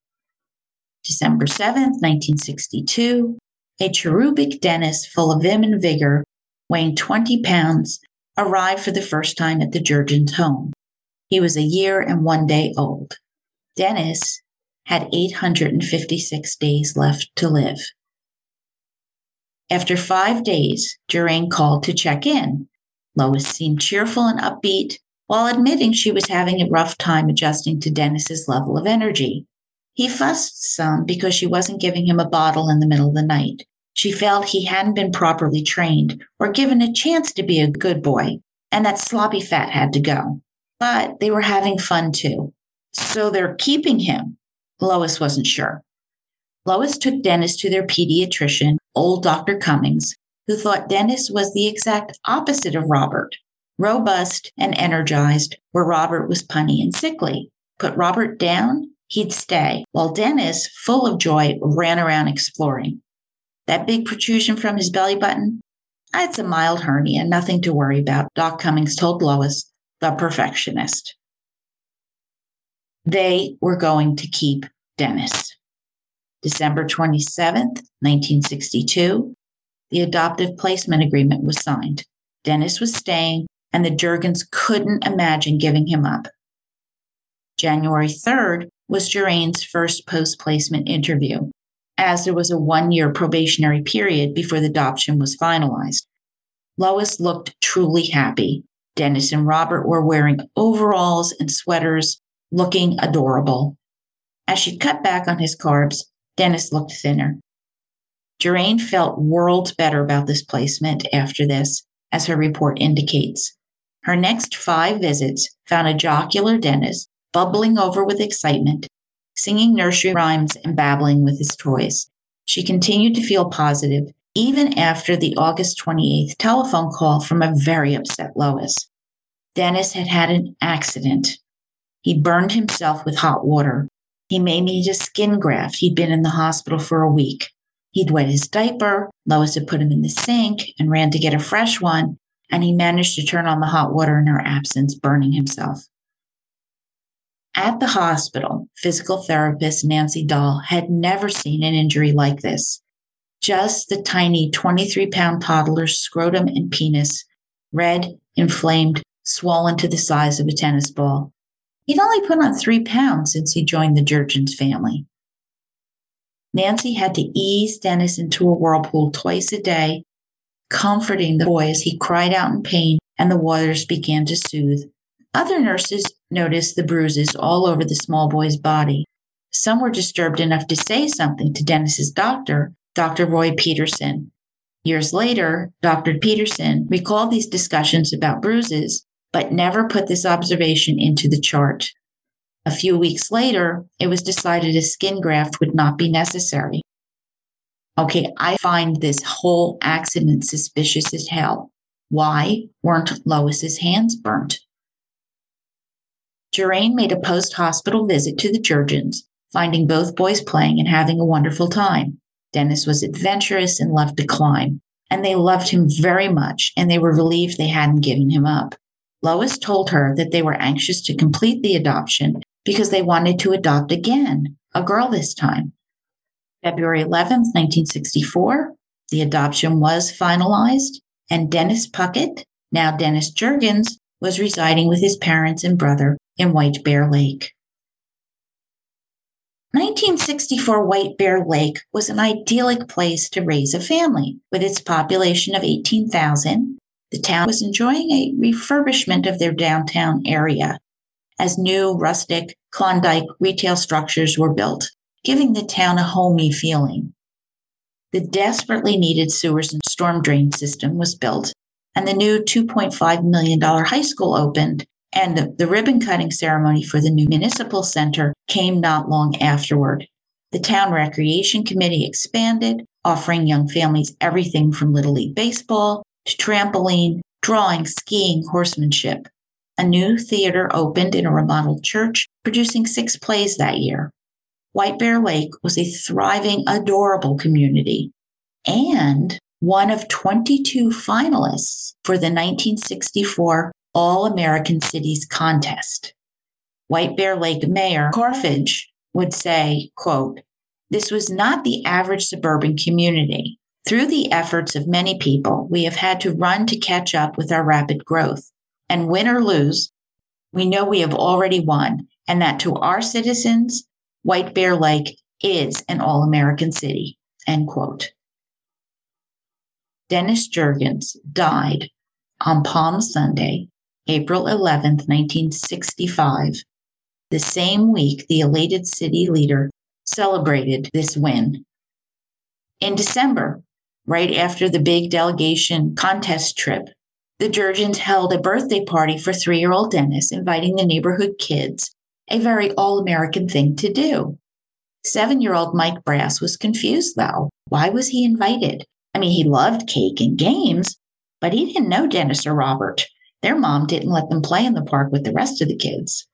Speaker 2: December 7th, 1962, a cherubic Dennis full of vim and vigor, weighing 20 pounds, arrived for the first time at the Jurgens' home. He was a year and one day old. Dennis had 856 days left to live. After five days, Jeraine called to check in. Lois seemed cheerful and upbeat, while admitting she was having a rough time adjusting to Dennis's level of energy. He fussed some because she wasn't giving him a bottle in the middle of the night. She felt he hadn't been properly trained or given a chance to be a good boy, and that sloppy fat had to go. But they were having fun too. So they're keeping him. Lois wasn't sure. Lois took Dennis to their pediatrician, old Dr. Cummings, who thought Dennis was the exact opposite of Robert robust and energized, where Robert was punny and sickly. Put Robert down, he'd stay, while Dennis, full of joy, ran around exploring. That big protrusion from his belly button? It's a mild hernia, nothing to worry about, Doc Cummings told Lois, the perfectionist. They were going to keep Dennis. December 27th, 1962, the adoptive placement agreement was signed. Dennis was staying, and the Jurgens couldn't imagine giving him up. January 3rd was Jeraine's first post placement interview, as there was a one year probationary period before the adoption was finalized. Lois looked truly happy. Dennis and Robert were wearing overalls and sweaters, looking adorable. As she cut back on his carbs, Dennis looked thinner. Jeraine felt worlds better about this placement after this, as her report indicates. Her next five visits found a jocular Dennis bubbling over with excitement, singing nursery rhymes and babbling with his toys. She continued to feel positive even after the August 28th telephone call from a very upset Lois. Dennis had had an accident. He burned himself with hot water. He may need a skin graft. He'd been in the hospital for a week. He'd wet his diaper. Lois had put him in the sink and ran to get a fresh one. And he managed to turn on the hot water in her absence, burning himself. At the hospital, physical therapist Nancy Dahl had never seen an injury like this. Just the tiny 23 pound toddler's scrotum and penis, red, inflamed, swollen to the size of a tennis ball. He'd only put on three pounds since he joined the Jurgens family. Nancy had to ease Dennis into a whirlpool twice a day, comforting the boy as he cried out in pain and the waters began to soothe. Other nurses noticed the bruises all over the small boy's body. Some were disturbed enough to say something to Dennis's doctor, Dr. Roy Peterson. Years later, Dr. Peterson recalled these discussions about bruises, but never put this observation into the chart. A few weeks later, it was decided a skin graft would not be necessary. Okay, I find this whole accident suspicious as hell. Why weren't Lois's hands burnt? Jeraine made a post hospital visit to the Jurgens, finding both boys playing and having a wonderful time. Dennis was adventurous and loved to climb, and they loved him very much, and they were relieved they hadn't given him up. Lois told her that they were anxious to complete the adoption because they wanted to adopt again, a girl this time. February 11th, 1964, the adoption was finalized, and Dennis Puckett, now Dennis Jurgens, was residing with his parents and brother in White Bear Lake. 1964 White Bear Lake was an idyllic place to raise a family. With its population of 18,000, the town was enjoying a refurbishment of their downtown area as new rustic Klondike retail structures were built, giving the town a homey feeling. The desperately needed sewers and storm drain system was built, and the new $2.5 million high school opened and the, the ribbon cutting ceremony for the new municipal center came not long afterward. The town recreation committee expanded, offering young families everything from Little League baseball to trampoline, drawing, skiing, horsemanship. A new theater opened in a remodeled church, producing six plays that year. White Bear Lake was a thriving, adorable community and one of 22 finalists for the 1964 all American Cities contest. White Bear Lake Mayor Carthage would say, quote, this was not the average suburban community. Through the efforts of many people, we have had to run to catch up with our rapid growth. And win or lose, we know we have already won, and that to our citizens, White Bear Lake is an all American city. End quote. Dennis Jurgens died on Palm Sunday, April 11, 1965. The same week, the elated city leader celebrated this win. In December, right after the big delegation contest trip, the Jurgens held a birthday party for three year old Dennis, inviting the neighborhood kids, a very all American thing to do. Seven year old Mike Brass was confused, though. Why was he invited? I mean, he loved cake and games, but he didn't know Dennis or Robert. Their mom didn't let them play in the park with the rest of the kids.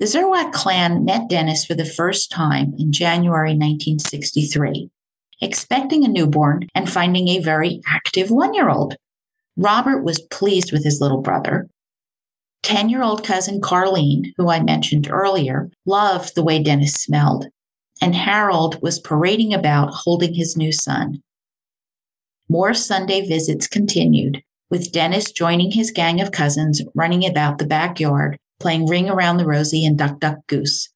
Speaker 2: The Zerwack clan met Dennis for the first time in January 1963, expecting a newborn and finding a very active one year old. Robert was pleased with his little brother. 10 year old cousin Carlene, who I mentioned earlier, loved the way Dennis smelled, and Harold was parading about holding his new son. More Sunday visits continued, with Dennis joining his gang of cousins running about the backyard, playing Ring Around the Rosie and Duck Duck Goose.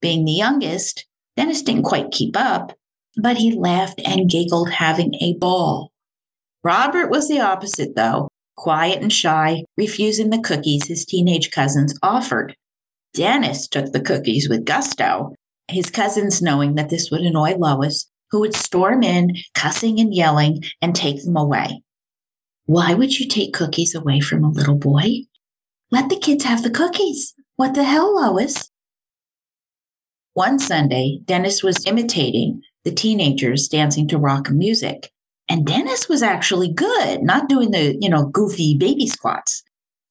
Speaker 2: Being the youngest, Dennis didn't quite keep up, but he laughed and giggled, having a ball. Robert was the opposite, though, quiet and shy, refusing the cookies his teenage cousins offered. Dennis took the cookies with gusto, his cousins knowing that this would annoy Lois, who would storm in, cussing and yelling, and take them away. Why would you take cookies away from a little boy? Let the kids have the cookies. What the hell, Lois? One Sunday, Dennis was imitating the teenagers dancing to rock music. And Dennis was actually good, not doing the, you know, goofy baby squats.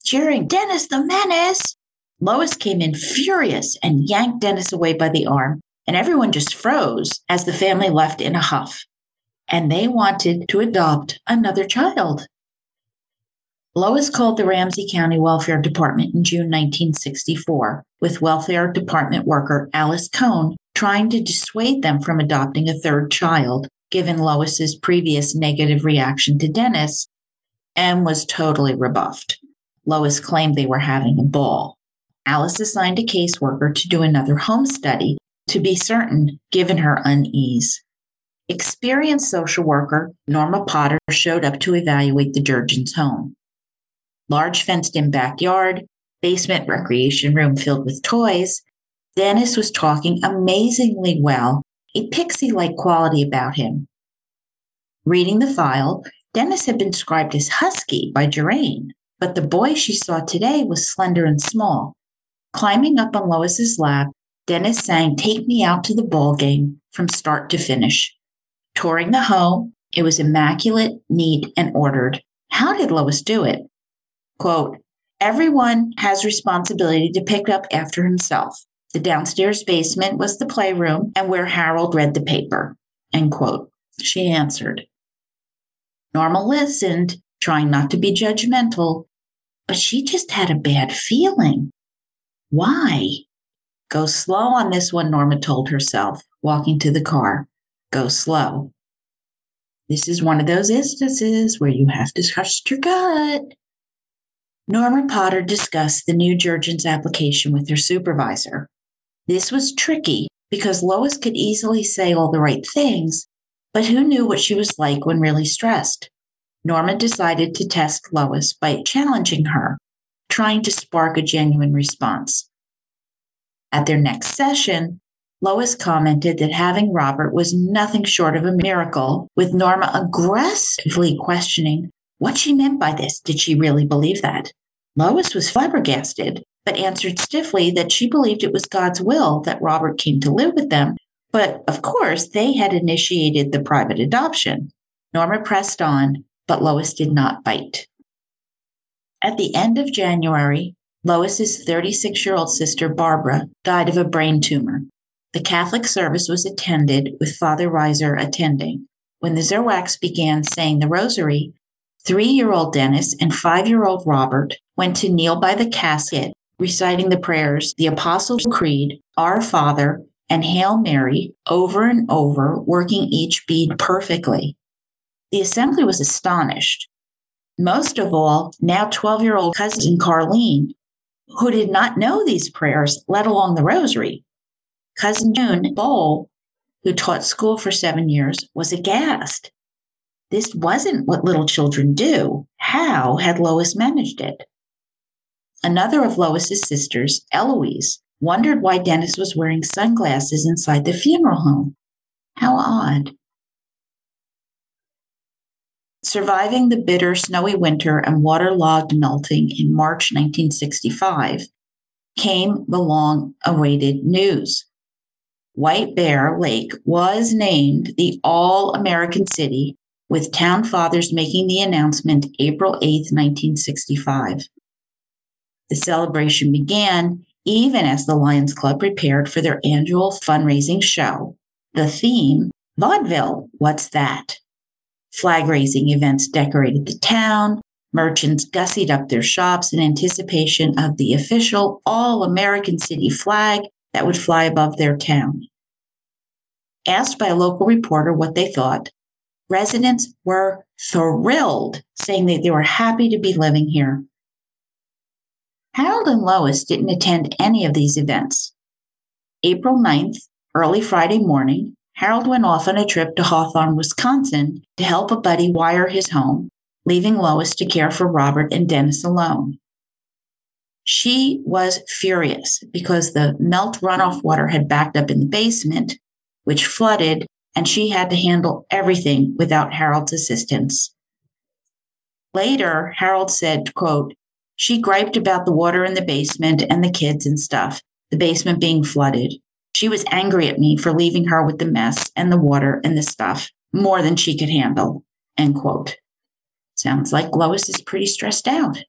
Speaker 2: Cheering, Dennis the menace. Lois came in furious and yanked Dennis away by the arm, and everyone just froze as the family left in a huff. And they wanted to adopt another child. Lois called the Ramsey County Welfare Department in June 1964 with Welfare Department worker Alice Cohn trying to dissuade them from adopting a third child, given Lois's previous negative reaction to Dennis, and was totally rebuffed. Lois claimed they were having a ball. Alice assigned a caseworker to do another home study to be certain, given her unease. Experienced social worker Norma Potter showed up to evaluate the Jurgens' home. Large fenced in backyard, basement recreation room filled with toys. Dennis was talking amazingly well, a pixie like quality about him. Reading the file, Dennis had been described as husky by Jeraine, but the boy she saw today was slender and small, Climbing up on Lois's lap, Dennis sang Take Me Out to the Ball Game from start to finish. Touring the home, it was immaculate, neat, and ordered. How did Lois do it? Quote, Everyone has responsibility to pick up after himself. The downstairs basement was the playroom and where Harold read the paper. End quote. She answered. Norma listened, trying not to be judgmental, but she just had a bad feeling. Why? Go slow on this one, Norma told herself, walking to the car. Go slow. This is one of those instances where you have to trust your gut. Norma Potter discussed the new Jurgens application with her supervisor. This was tricky because Lois could easily say all the right things, but who knew what she was like when really stressed? Norma decided to test Lois by challenging her trying to spark a genuine response. At their next session, Lois commented that having Robert was nothing short of a miracle, with Norma aggressively questioning what she meant by this. Did she really believe that? Lois was flabbergasted, but answered stiffly that she believed it was God's will that Robert came to live with them. But of course, they had initiated the private adoption. Norma pressed on, but Lois did not bite. At the end of January, Lois's 36 year old sister, Barbara, died of a brain tumor. The Catholic service was attended with Father Reiser attending. When the Zerwaks began saying the rosary, three year old Dennis and five year old Robert went to kneel by the casket, reciting the prayers, the Apostles' Creed, Our Father, and Hail Mary over and over, working each bead perfectly. The assembly was astonished. Most of all, now 12 year old cousin Carlene, who did not know these prayers, let alone the rosary. Cousin June Bowl, who taught school for seven years, was aghast. This wasn't what little children do. How had Lois managed it? Another of Lois's sisters, Eloise, wondered why Dennis was wearing sunglasses inside the funeral home. How odd. Surviving the bitter, snowy winter and waterlogged melting in March 1965 came the long awaited news. White Bear Lake was named the All American City, with town fathers making the announcement April 8, 1965. The celebration began even as the Lions Club prepared for their annual fundraising show. The theme, Vaudeville, What's That? Flag raising events decorated the town. Merchants gussied up their shops in anticipation of the official all American city flag that would fly above their town. Asked by a local reporter what they thought, residents were thrilled, saying that they were happy to be living here. Harold and Lois didn't attend any of these events. April 9th, early Friday morning, Harold went off on a trip to Hawthorne, Wisconsin to help a buddy wire his home, leaving Lois to care for Robert and Dennis alone. She was furious because the melt runoff water had backed up in the basement, which flooded, and she had to handle everything without Harold's assistance. Later, Harold said, quote, she griped about the water in the basement and the kids and stuff, the basement being flooded. She was angry at me for leaving her with the mess and the water and the stuff more than she could handle. End quote. Sounds like Lois is pretty stressed out.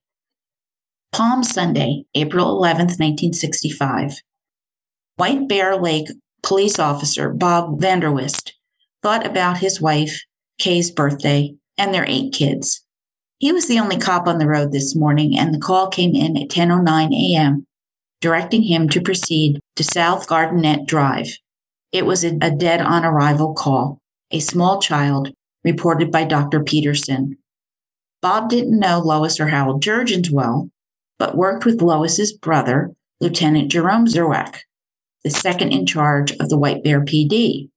Speaker 2: Palm Sunday, April 11, 1965. White Bear Lake police officer Bob Vanderwist thought about his wife, Kay's birthday, and their eight kids. He was the only cop on the road this morning, and the call came in at 10:09 a.m., directing him to proceed to South Gardenette Drive. It was a dead on arrival call. A small child, reported by Dr. Peterson. Bob didn't know Lois or Harold Jurgens well, but worked with Lois's brother, Lieutenant Jerome Zerwak, the second in charge of the White Bear PD.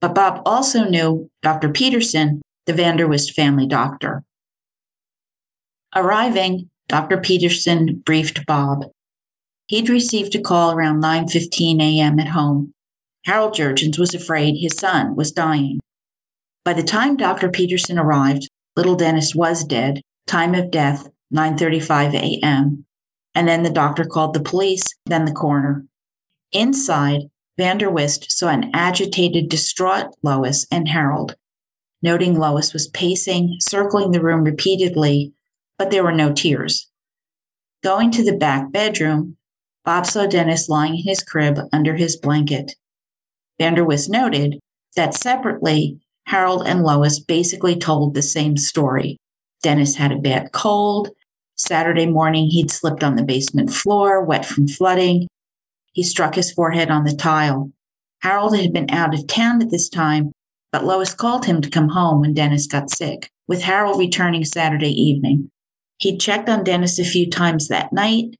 Speaker 2: But Bob also knew Dr. Peterson, the Vanderwist family doctor. Arriving, Dr. Peterson briefed Bob. He'd received a call around 9:15 a.m. at home. Harold Jurgens was afraid his son was dying. By the time Dr. Peterson arrived, little Dennis was dead, time of death 9:35 a.m. And then the doctor called the police, then the coroner. Inside, Vanderwist saw an agitated, distraught Lois and Harold. Noting Lois was pacing, circling the room repeatedly, but there were no tears. Going to the back bedroom, Bob saw Dennis lying in his crib under his blanket. Vanderwist noted that separately, Harold and Lois basically told the same story. Dennis had a bad cold. Saturday morning, he'd slipped on the basement floor, wet from flooding. He struck his forehead on the tile. Harold had been out of town at this time, but Lois called him to come home when Dennis got sick, with Harold returning Saturday evening. He'd checked on Dennis a few times that night.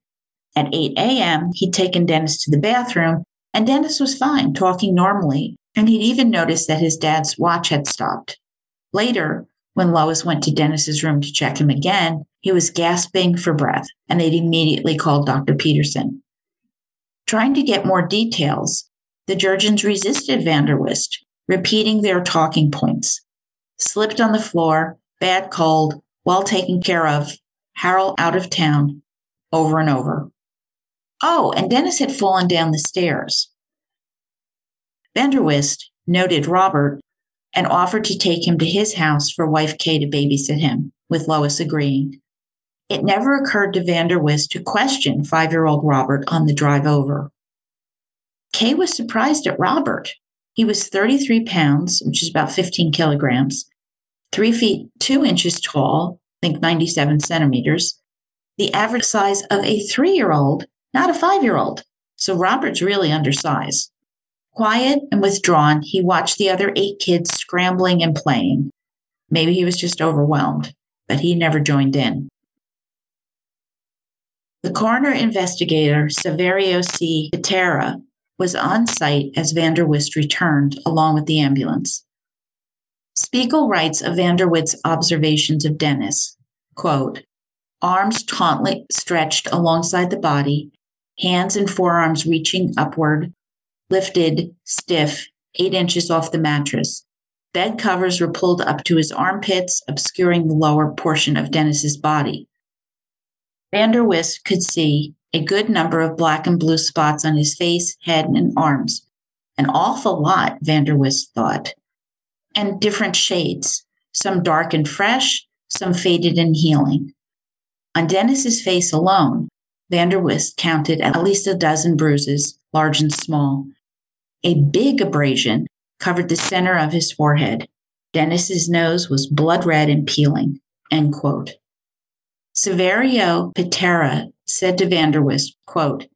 Speaker 2: At 8 a.m., he'd taken Dennis to the bathroom, and Dennis was fine, talking normally, and he'd even noticed that his dad's watch had stopped. Later, when Lois went to Dennis's room to check him again, he was gasping for breath, and they'd immediately called Dr. Peterson. Trying to get more details, the Jurgens resisted Vanderwist, repeating their talking points. Slipped on the floor, bad cold, well taken care of, Harold out of town, over and over. Oh, and Dennis had fallen down the stairs. Vanderwist noted Robert and offered to take him to his house for wife Kay to babysit him, with Lois agreeing. It never occurred to Vanderwist to question five year old Robert on the drive over. Kay was surprised at Robert. He was 33 pounds, which is about 15 kilograms, three feet two inches tall, think 97 centimeters, the average size of a three year old, not a five year old. So Robert's really undersized. Quiet and withdrawn, he watched the other eight kids scrambling and playing. Maybe he was just overwhelmed, but he never joined in. The coroner investigator, Saverio C. Patera, was on site as Vanderwist returned along with the ambulance. Siegel writes of Vanderwist's observations of Dennis, quote, arms tautly stretched alongside the body, hands and forearms reaching upward, lifted, stiff, eight inches off the mattress. Bed covers were pulled up to his armpits, obscuring the lower portion of Dennis's body. Vanderwist could see a good number of black and blue spots on his face, head, and arms. An awful lot, Vanderwist thought. And different shades, some dark and fresh, some faded and healing. On Dennis's face alone, Vanderwist counted at least a dozen bruises, large and small. A big abrasion covered the center of his forehead. Dennis's nose was blood red and peeling. End quote. Saverio Patera said to Vanderwist, quote,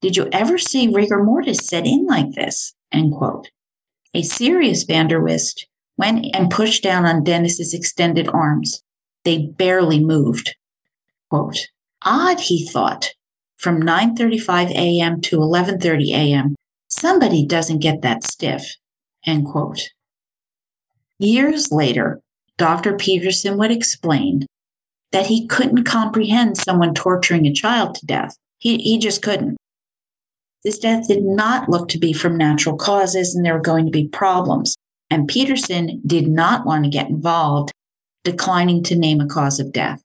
Speaker 2: Did you ever see rigor mortis set in like this? End quote. A serious Vanderwist went and pushed down on Dennis's extended arms. They barely moved. Quote, Odd, he thought. From 9.35 a.m. to 11.30 a.m., somebody doesn't get that stiff. End quote. Years later, Dr. Peterson would explain that he couldn't comprehend someone torturing a child to death. He, he just couldn't. This death did not look to be from natural causes, and there were going to be problems. And Peterson did not want to get involved, declining to name a cause of death.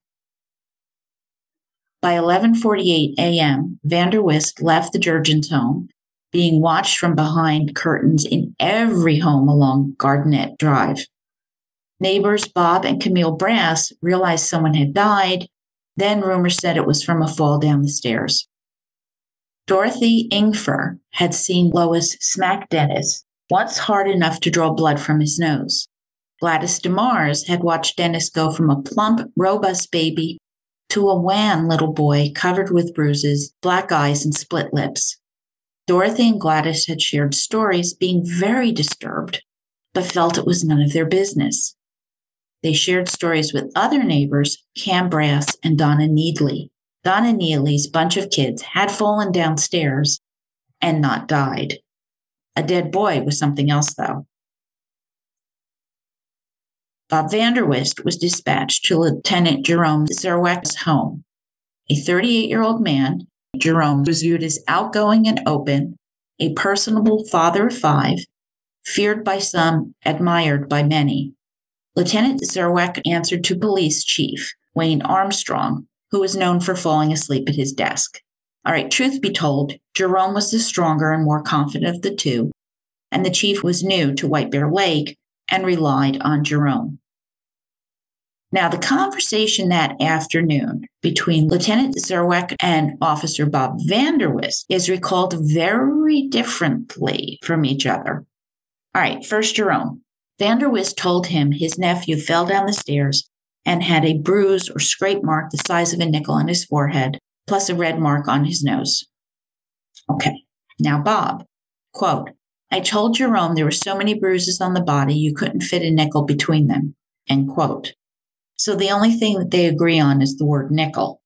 Speaker 2: By 11:48 a.m., Vanderwist left the Jurgens home, being watched from behind curtains in every home along Gardenette Drive. Neighbors Bob and Camille Brass realized someone had died, Then rumors said it was from a fall down the stairs. Dorothy Ingfer had seen Lois smack Dennis once hard enough to draw blood from his nose. Gladys DeMars had watched Dennis go from a plump, robust baby to a wan little boy covered with bruises, black eyes, and split lips. Dorothy and Gladys had shared stories, being very disturbed, but felt it was none of their business. They shared stories with other neighbors, Cam Brass and Donna Needley. Donna Neely's bunch of kids had fallen downstairs and not died. A dead boy was something else, though. Bob Vanderwist was dispatched to Lieutenant Jerome Zerweck's home. A 38 year old man, Jerome was viewed as outgoing and open, a personable father of five, feared by some, admired by many. Lieutenant Zerweck answered to police chief Wayne Armstrong, who was known for falling asleep at his desk. All right, truth be told, Jerome was the stronger and more confident of the two, and the chief was new to White Bear Lake and relied on Jerome. Now, the conversation that afternoon between Lieutenant Zerweck and Officer Bob Vanderwist is recalled very differently from each other. All right, first Jerome. Vanderwist told him his nephew fell down the stairs and had a bruise or scrape mark the size of a nickel on his forehead, plus a red mark on his nose. Okay, now Bob, quote, I told Jerome there were so many bruises on the body you couldn't fit a nickel between them, end quote. So the only thing that they agree on is the word nickel.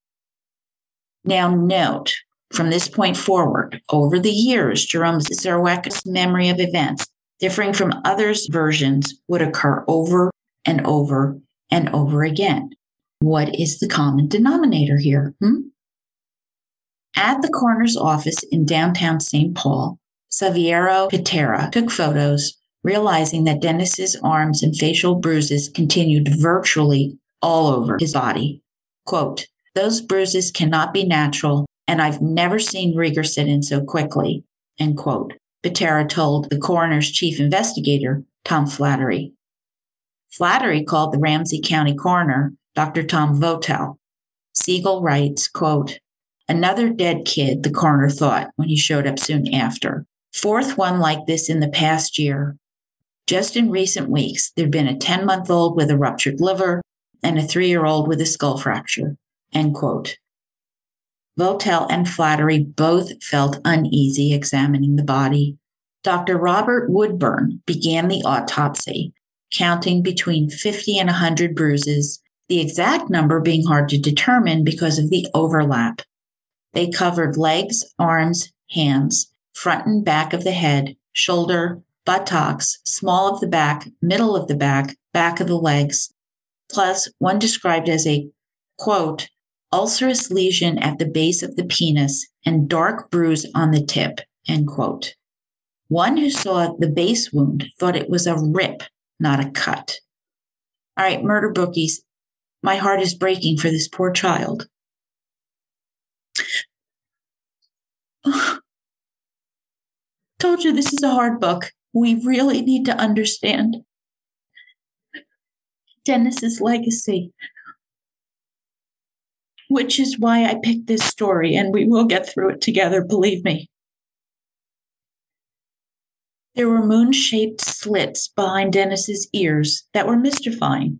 Speaker 2: Now note, from this point forward, over the years, Jerome Zerweck's memory of events, differing from others' versions, would occur over and over and over again. What is the common denominator here? Hmm? At the coroner's office in downtown St. Paul, Saverio Patera took photos, realizing that Dennis's arms and facial bruises continued virtually all over his body. Quote, those bruises cannot be natural, and I've never seen rigor sit in so quickly, end quote. Patera told the coroner's chief investigator, Tom Flattery. Flattery called the Ramsey County coroner, Dr. Tom Votel. Siegel writes, quote, Another dead kid, the coroner thought when he showed up soon after. Fourth one like this in the past year. Just in recent weeks, there'd been a 10 month old with a ruptured liver and a three year old with a skull fracture. End quote. Votel and Flattery both felt uneasy examining the body. Dr. Robert Woodburn began the autopsy counting between 50 and 100 bruises, the exact number being hard to determine because of the overlap. They covered legs, arms, hands, front and back of the head, shoulder, buttocks, small of the back, middle of the back, back of the legs, plus one described as a quote, ulcerous lesion at the base of the penis and dark bruise on the tip, end quote. One who saw the base wound thought it was a rip not a cut. All right, murder bookies, my heart is breaking for this poor child. Told you this is a hard book. We really need to understand Dennis's legacy, which is why I picked this story, and we will get through it together, believe me. There were moon shaped slits behind Dennis's ears that were mystifying.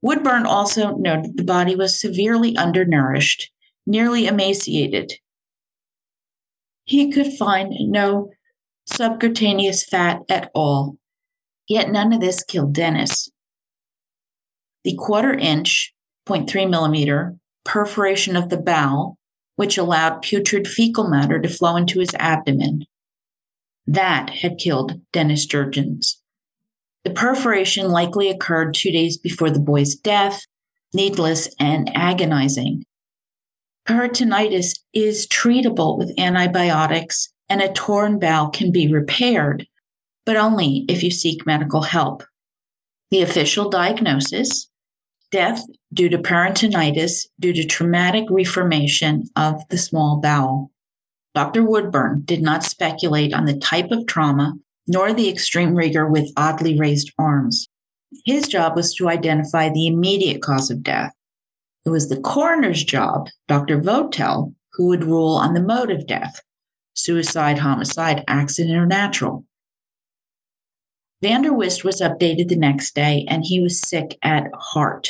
Speaker 2: Woodburn also noted the body was severely undernourished, nearly emaciated. He could find no subcutaneous fat at all, yet none of this killed Dennis. The quarter inch, 0.3 millimeter, perforation of the bowel, which allowed putrid fecal matter to flow into his abdomen, that had killed Dennis Jurgens. The perforation likely occurred two days before the boy's death, needless and agonizing. Peritonitis is treatable with antibiotics, and a torn bowel can be repaired, but only if you seek medical help. The official diagnosis death due to peritonitis due to traumatic perforation of the small bowel. Dr. Woodburn did not speculate on the type of trauma nor the extreme rigor with oddly raised arms. His job was to identify the immediate cause of death. It was the coroner's job, Dr. Votel, who would rule on the mode of death suicide, homicide, accident, or natural. Vanderwist was updated the next day and he was sick at heart.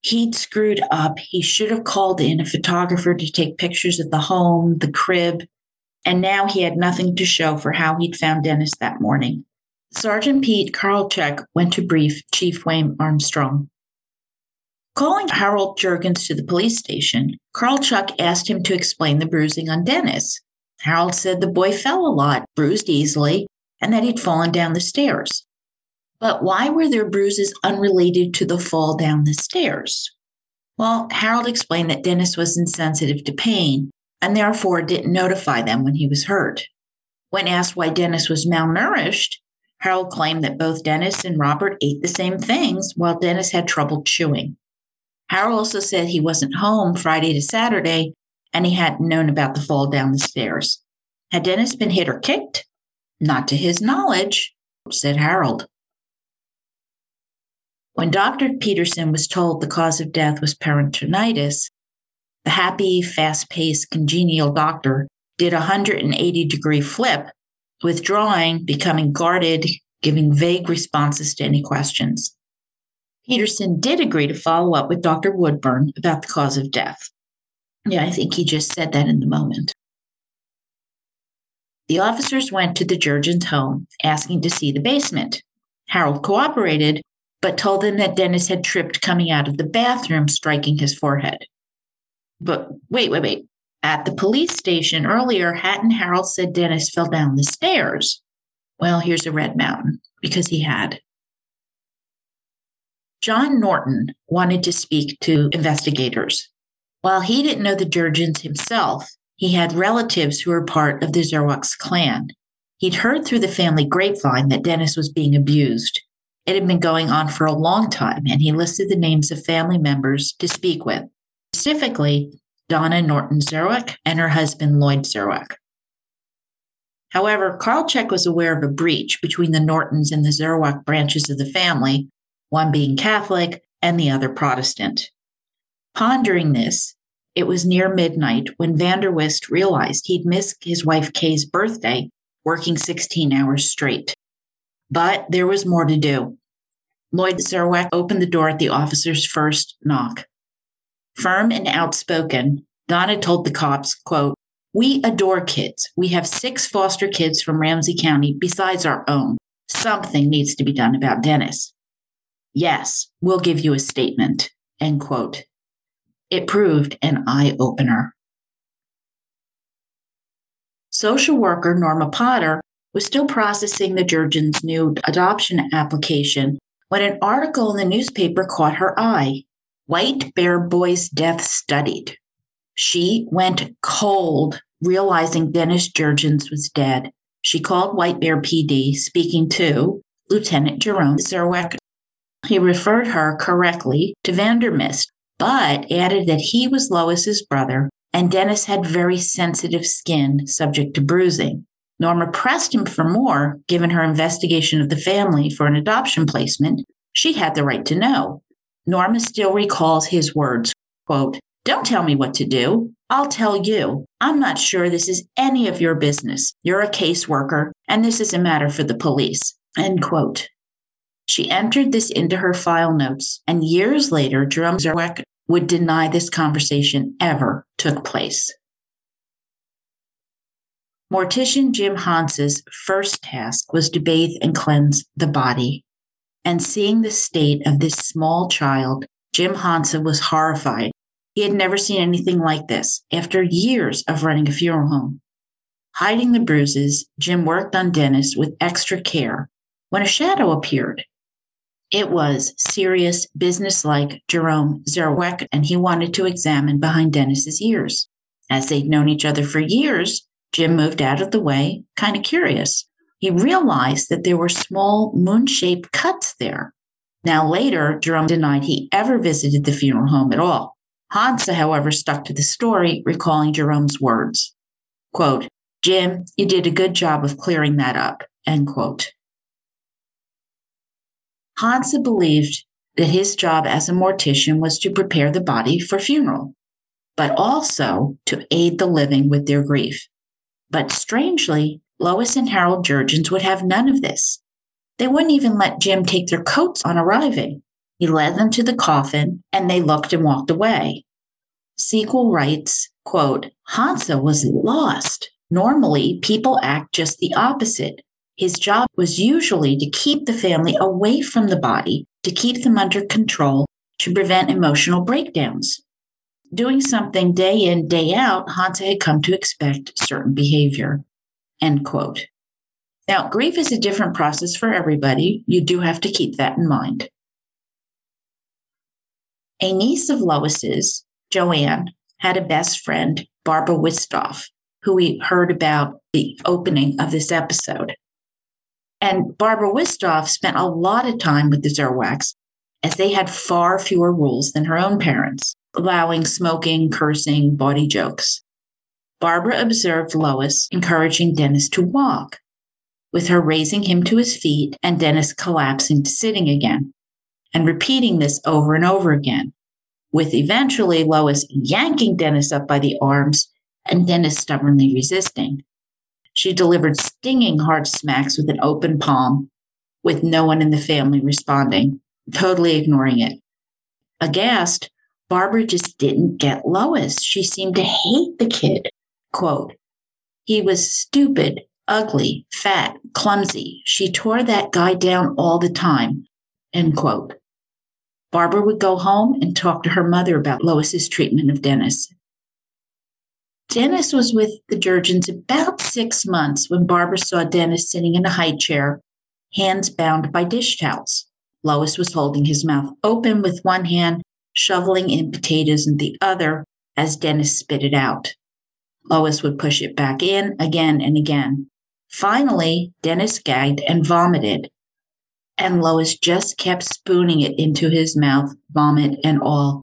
Speaker 2: He'd screwed up. He should have called in a photographer to take pictures of the home, the crib, and now he had nothing to show for how he'd found Dennis that morning. Sergeant Pete Karlchuk went to brief Chief Wayne Armstrong. Calling Harold Jurgens to the police station, Karlchuk asked him to explain the bruising on Dennis. Harold said the boy fell a lot, bruised easily, and that he'd fallen down the stairs. But why were there bruises unrelated to the fall down the stairs? Well, Harold explained that Dennis was insensitive to pain and therefore didn't notify them when he was hurt. When asked why Dennis was malnourished, Harold claimed that both Dennis and Robert ate the same things while Dennis had trouble chewing. Harold also said he wasn't home Friday to Saturday and he hadn't known about the fall down the stairs. Had Dennis been hit or kicked? Not to his knowledge, said Harold. When Dr. Peterson was told the cause of death was peritonitis, the happy, fast paced, congenial doctor did a 180 degree flip, withdrawing, becoming guarded, giving vague responses to any questions. Peterson did agree to follow up with Dr. Woodburn about the cause of death. Yeah, I think he just said that in the moment. The officers went to the Jurgens home asking to see the basement. Harold cooperated, but told them that Dennis had tripped coming out of the bathroom, striking his forehead. But wait, wait, wait. At the police station earlier, Hatton Harold said Dennis fell down the stairs. Well, here's a red mountain because he had. John Norton wanted to speak to investigators. While he didn't know the Jurgens himself, he had relatives who were part of the Zerwak's clan. He'd heard through the family grapevine that Dennis was being abused. It had been going on for a long time, and he listed the names of family members to speak with specifically Donna Norton Zerwak and her husband Lloyd Zerwak. However, Karlchuk was aware of a breach between the Nortons and the Zerwak branches of the family, one being Catholic and the other Protestant. Pondering this, it was near midnight when Vanderwist realized he'd missed his wife Kay's birthday working 16 hours straight. But there was more to do. Lloyd Zerwak opened the door at the officer's first knock. Firm and outspoken, Donna told the cops, quote, We adore kids. We have six foster kids from Ramsey County besides our own. Something needs to be done about Dennis. Yes, we'll give you a statement. End quote. It proved an eye opener. Social worker Norma Potter was still processing the Jurgens' new adoption application when an article in the newspaper caught her eye. White Bear Boy's death studied. She went cold, realizing Dennis Jurgens was dead. She called White Bear PD, speaking to Lieutenant Jerome Zerwak. He referred her correctly to Vanderwist, but added that he was Lois's brother and Dennis had very sensitive skin subject to bruising. Norma pressed him for more, given her investigation of the family for an adoption placement. She had the right to know. Norma still recalls his words, quote, Don't tell me what to do. I'll tell you. I'm not sure this is any of your business. You're a caseworker, and this is a matter for the police. End quote. She entered this into her file notes, and years later, Jerome Zerwak would deny this conversation ever took place. Mortician Jim Hansa's first task was to bathe and cleanse the body and seeing the state of this small child, Jim Hansa was horrified. He had never seen anything like this after years of running a funeral home. Hiding the bruises, Jim worked on Dennis with extra care when a shadow appeared. It was serious, businesslike Jerome Zerweck, and he wanted to examine behind Dennis's ears. As they'd known each other for years, Jim moved out of the way, kind of curious he realized that there were small moon shaped cuts there. Now, later, Jerome denied he ever visited the funeral home at all. Hansa, however, stuck to the story, recalling Jerome's words. Quote, Jim, you did a good job of clearing that up. End quote. Hansa believed that his job as a mortician was to prepare the body for funeral, but also to aid the living with their grief. But strangely, Lois and Harold Jurgens would have none of this. They wouldn't even let Jim take their coats on arriving. He led them to the coffin and they looked and walked away. Siegel writes, quote, Hansa was lost. Normally, people act just the opposite. His job was usually to keep the family away from the body, to keep them under control, to prevent emotional breakdowns. Doing something day in, day out, Hansa had come to expect certain behavior. End quote. Now, grief is a different process for everybody. You do have to keep that in mind. A niece of Lois's, Joanne, had a best friend, Barbara Wistoff, who we heard about the opening of this episode. And Barbara Wistoff spent a lot of time with the Zerwacks as they had far fewer rules than her own parents, allowing smoking, cursing, bawdy jokes. Barbara observed Lois encouraging Dennis to walk, with her raising him to his feet and Dennis collapsing to sitting again and repeating this over and over again, with eventually Lois yanking Dennis up by the arms and Dennis stubbornly resisting. She delivered stinging hard smacks with an open palm, with no one in the family responding, totally ignoring it. Aghast, Barbara just didn't get Lois. She seemed to hate the kid. Quote, he was stupid, ugly, fat, clumsy. She tore that guy down all the time. End quote. Barbara would go home and talk to her mother about Lois's treatment of Dennis. Dennis was with the Jurgens about six months when Barbara saw Dennis sitting in a high chair, hands bound by dish towels. Lois was holding his mouth open with one hand, shoveling in potatoes in the other as Dennis spit it out. Lois would push it back in again and again. Finally, Dennis gagged and vomited, and Lois just kept spooning it into his mouth, vomit and all,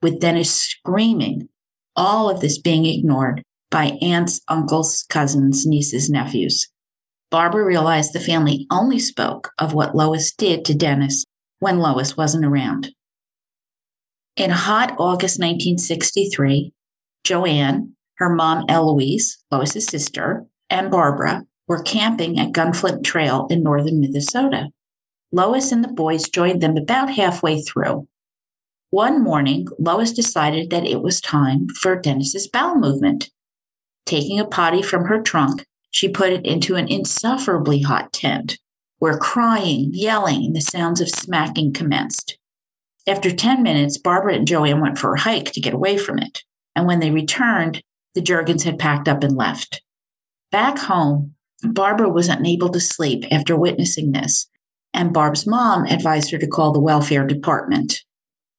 Speaker 2: with Dennis screaming, all of this being ignored by aunts, uncles, cousins, nieces, nephews. Barbara realized the family only spoke of what Lois did to Dennis when Lois wasn't around. In hot August 1963, Joanne, her mom Eloise, Lois's sister, and Barbara were camping at Gunflint Trail in northern Minnesota. Lois and the boys joined them about halfway through. One morning, Lois decided that it was time for Dennis's bowel movement. Taking a potty from her trunk, she put it into an insufferably hot tent, where crying, yelling, and the sounds of smacking commenced. After 10 minutes, Barbara and Joanne went for a hike to get away from it. And when they returned, the Jurgens had packed up and left. Back home, Barbara was unable to sleep after witnessing this and Barb's mom advised her to call the welfare department.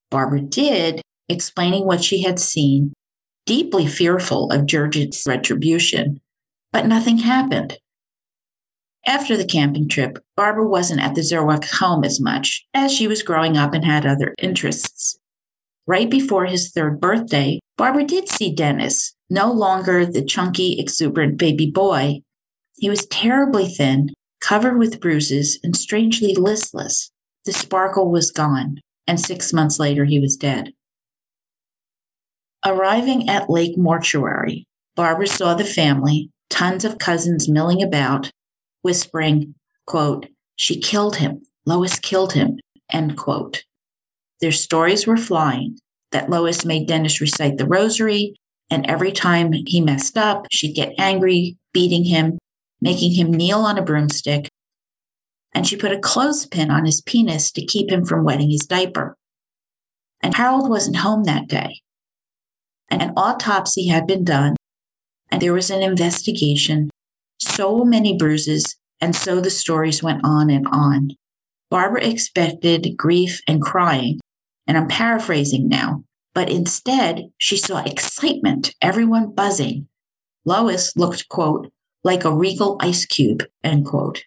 Speaker 2: Barbara did, explaining what she had seen, deeply fearful of Jurgens' retribution, but nothing happened. After the camping trip, Barbara wasn't at the Zerwack home as much, as she was growing up and had other interests. Right before his third birthday, Barbara did see Dennis, no longer the chunky, exuberant baby boy. He was terribly thin covered with bruises and strangely listless. The sparkle was gone, and six months later he was dead. Arriving at Lake Mortuary, Barbara saw the family, tons of cousins milling about, whispering, quote, She killed him. Lois killed him. End quote. Their stories were flying that Lois made Dennis recite the rosary, and every time he messed up, she'd get angry, beating him, making him kneel on a broomstick, and she put a clothespin on his penis to keep him from wetting his diaper. And Harold wasn't home that day. An autopsy had been done, and there was an investigation, so many bruises, and so the stories went on and on. Barbara expected grief and crying, and I'm paraphrasing now, but instead she saw excitement, everyone buzzing. Lois looked, quote, like a regal ice cube, end quote.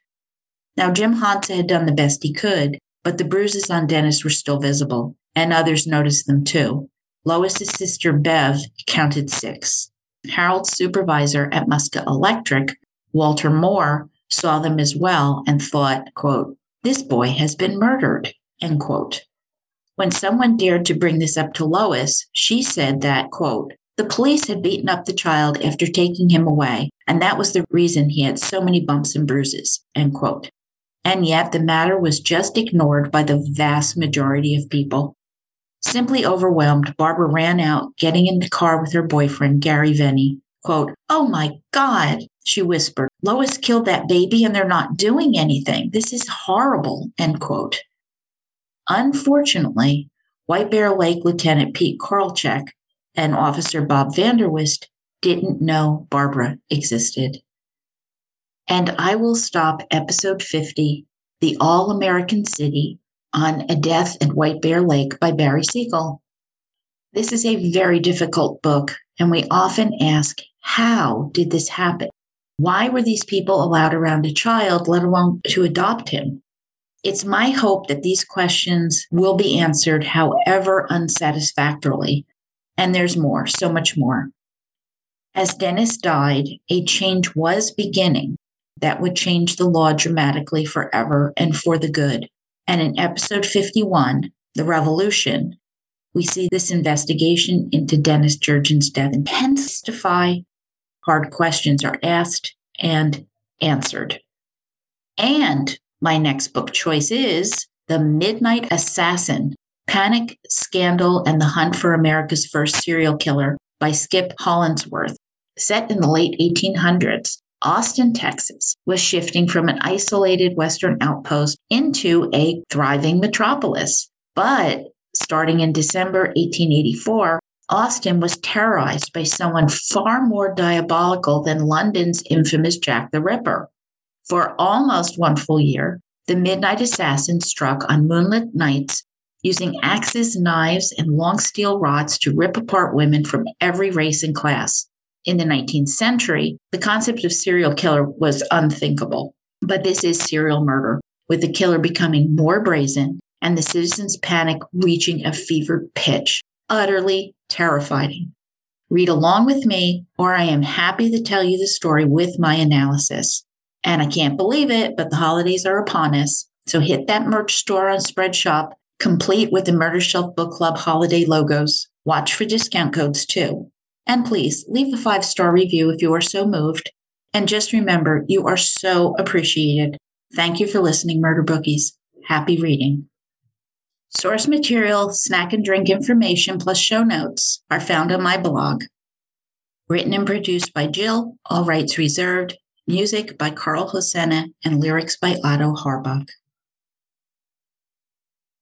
Speaker 2: Now, Jim Hansa had done the best he could, but the bruises on Dennis were still visible, and others noticed them too. Lois's sister Bev counted six. Harold's supervisor at Muscat Electric, Walter Moore, saw them as well and thought, quote, this boy has been murdered, end quote. When someone dared to bring this up to Lois, she said that, quote, the police had beaten up the child after taking him away, and that was the reason he had so many bumps and bruises, end quote. And yet the matter was just ignored by the vast majority of people. Simply overwhelmed, Barbara ran out, getting in the car with her boyfriend, Gary Venny. Quote, Oh my God, she whispered. Lois killed that baby and they're not doing anything. This is horrible, end quote. Unfortunately, White Bear Lake Lieutenant Pete Karlchuk and Officer Bob Vanderwist didn't know Barbara existed. And I will stop episode 50, The All American City, on A Death at White Bear Lake by Barry Siegel. This is a very difficult book, and we often ask, how did this happen? Why were these people allowed around a child, let alone to adopt him? It's my hope that these questions will be answered, however unsatisfactorily. And there's more, so much more. As Dennis died, a change was beginning that would change the law dramatically forever and for the good. And in episode 51, The Revolution, we see this investigation into Dennis Jurgen's death intensify. Hard questions are asked and answered. And my next book choice is The Midnight Assassin Panic, Scandal, and the Hunt for America's First Serial Killer by Skip Hollandsworth. Set in the late 1800s, Austin, Texas was shifting from an isolated Western outpost into a thriving metropolis. But starting in December 1884, Austin was terrorized by someone far more diabolical than London's infamous Jack the Ripper. For almost one full year, the Midnight Assassin struck on moonlit nights using axes, knives, and long steel rods to rip apart women from every race and class in the 19th century, the concept of serial killer was unthinkable. But this is serial murder, with the killer becoming more brazen and the citizens' panic reaching a fevered pitch. Utterly terrifying. Read along with me, or I am happy to tell you the story with my analysis. And I can't believe it, but the holidays are upon us. So hit that merch store on Spreadshop, complete with the Murder Shelf Book Club holiday logos. Watch for discount codes too. And please leave a five star review if you are so moved. And just remember, you are so appreciated. Thank you for listening, Murder Bookies. Happy reading. Source material, snack and drink information, plus show notes are found on my blog. Written and produced by Jill, all rights reserved. Music by Carl Hosanna and lyrics by Otto Harbach.